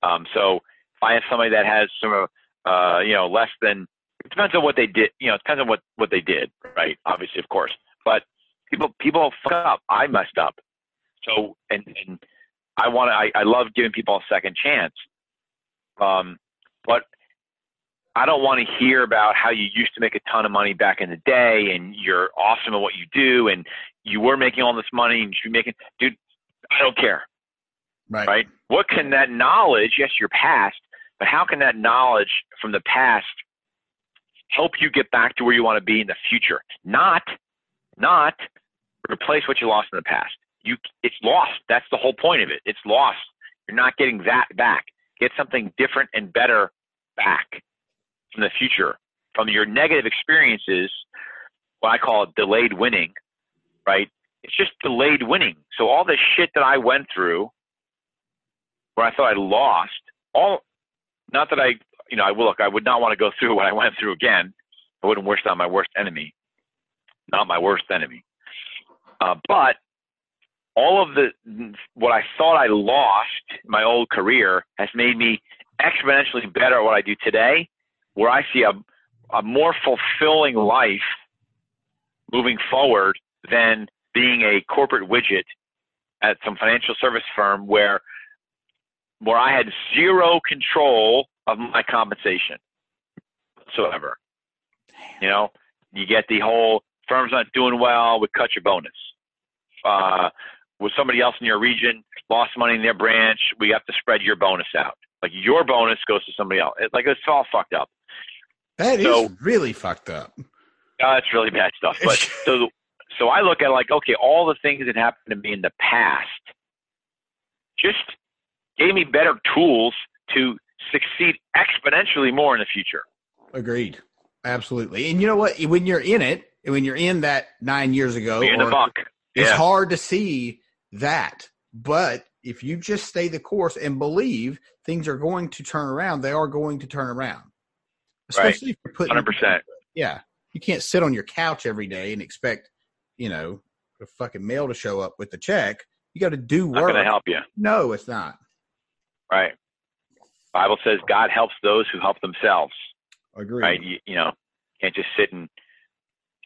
Um, so if I have somebody that has some, uh, you know, less than, it depends on what they did, you know, it depends on what, what they did, right? Obviously, of course, but people, people fuck up. I messed up. So, and, and I want to, I, I love giving people a second chance. Um, I don't want to hear about how you used to make a ton of money back in the day and you're awesome at what you do and you were making all this money and you should be making, dude, I don't care right. right? What can that knowledge, yes, your past, but how can that knowledge from the past help you get back to where you want to be in the future? Not, not replace what you lost in the past. You, it's lost. That's the whole point of it. It's lost. You're not getting that back. Get something different and better back from the future, from your negative experiences. What I call delayed winning, right? It's just delayed winning. So all the shit that I went through where I thought I lost all not that I you know I look I would not want to go through what I went through again I wouldn't wish that on my worst enemy not my worst enemy uh, but all of the what I thought I lost my old career has made me exponentially better at what I do today where I see a a more fulfilling life moving forward than being a corporate widget at some financial service firm where where I had zero control of my compensation whatsoever. You know, you get the whole firm's not doing well, we cut your bonus. Uh, with somebody else in your region lost money in their branch, we have to spread your bonus out. Like your bonus goes to somebody else. It, like it's all fucked up. That is So- really fucked up. Uh, it's really bad stuff. But so so I look at like, okay, all the things that happened to me in the past just gave me better tools to succeed exponentially more in the future. Agreed. Absolutely. And you know what? When you're in it, when you're in that nine years ago, in the buck. it's hard to see that. But if you just stay the course and believe things are going to turn around, they are going to turn around. Right. Especially if you're putting 100%. Yeah. You can't sit on your couch every day and expect, you know, the fucking mail to show up with the check. You got to do Not work. going to help you. No, it's not. Right. Bible says God helps those who help themselves. Agree. Right. You, you know, can't just sit and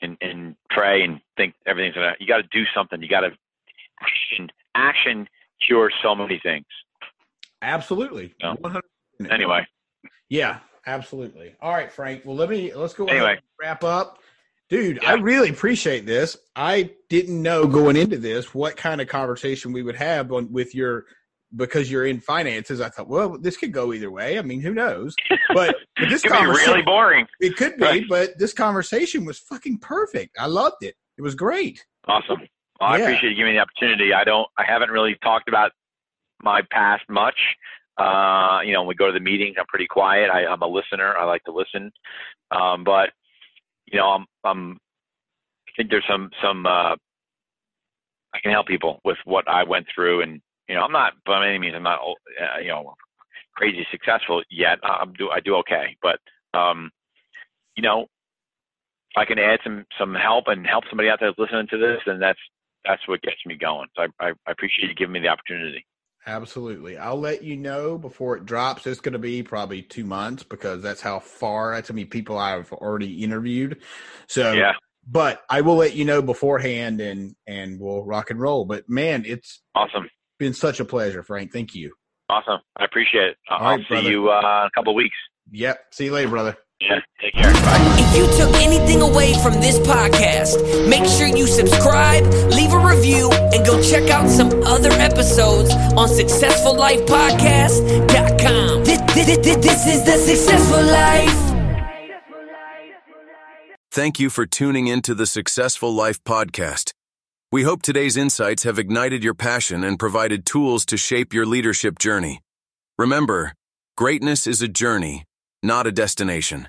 and and pray and think everything's gonna. You got to do something. You got to action. Action cures so many things. Absolutely. 100%. Anyway, Yeah, absolutely. All right, Frank. Well, let me let's go Anyway. ahead and wrap up. Dude, Yeah. I really appreciate this. I didn't know going into this what kind of conversation we would have on with your because you're in finances. I thought, well, this could go either way. I mean, who knows? But, but this could be really boring. it could be. Right. But this conversation was fucking perfect. I loved it. It was great. Awesome. Well, I Yeah. appreciate you giving me the opportunity. I don't. I haven't really talked about my past much. Uh, you know, when we go to the meetings, I'm pretty quiet. I, I'm a listener. I like to listen. Um, but you know, I'm. I'm. I think there's some some. Uh, I can help people with what I went through, and you know, I'm not by any means I'm not uh, you know crazy successful yet. I- I'm do I do okay, but um, you know, I can add some some help and help somebody out there listening to this, And that's that's what gets me going. So I, I, I appreciate you giving me the opportunity. Absolutely. I'll let you know before it drops. It's going to be probably two months because that's how far, that's how many people I've already interviewed. So, Yeah, but I will let you know beforehand and, and we'll rock and roll. But man, it's awesome, been such a pleasure, Frank. Thank you. awesome. I appreciate it. I'll, right, see brother. you uh, in a couple of weeks. Yep. See you later, brother. Yeah, take care. Bye. If you took anything away from this podcast, make sure you subscribe, leave a review, and go check out some other episodes on successfullifepodcast.com. This, this, this, this is the Successful Life. Thank you for tuning into the Successful Life podcast. We hope today's insights have ignited your passion and provided tools to shape your leadership journey. Remember, greatness is a journey, not a destination.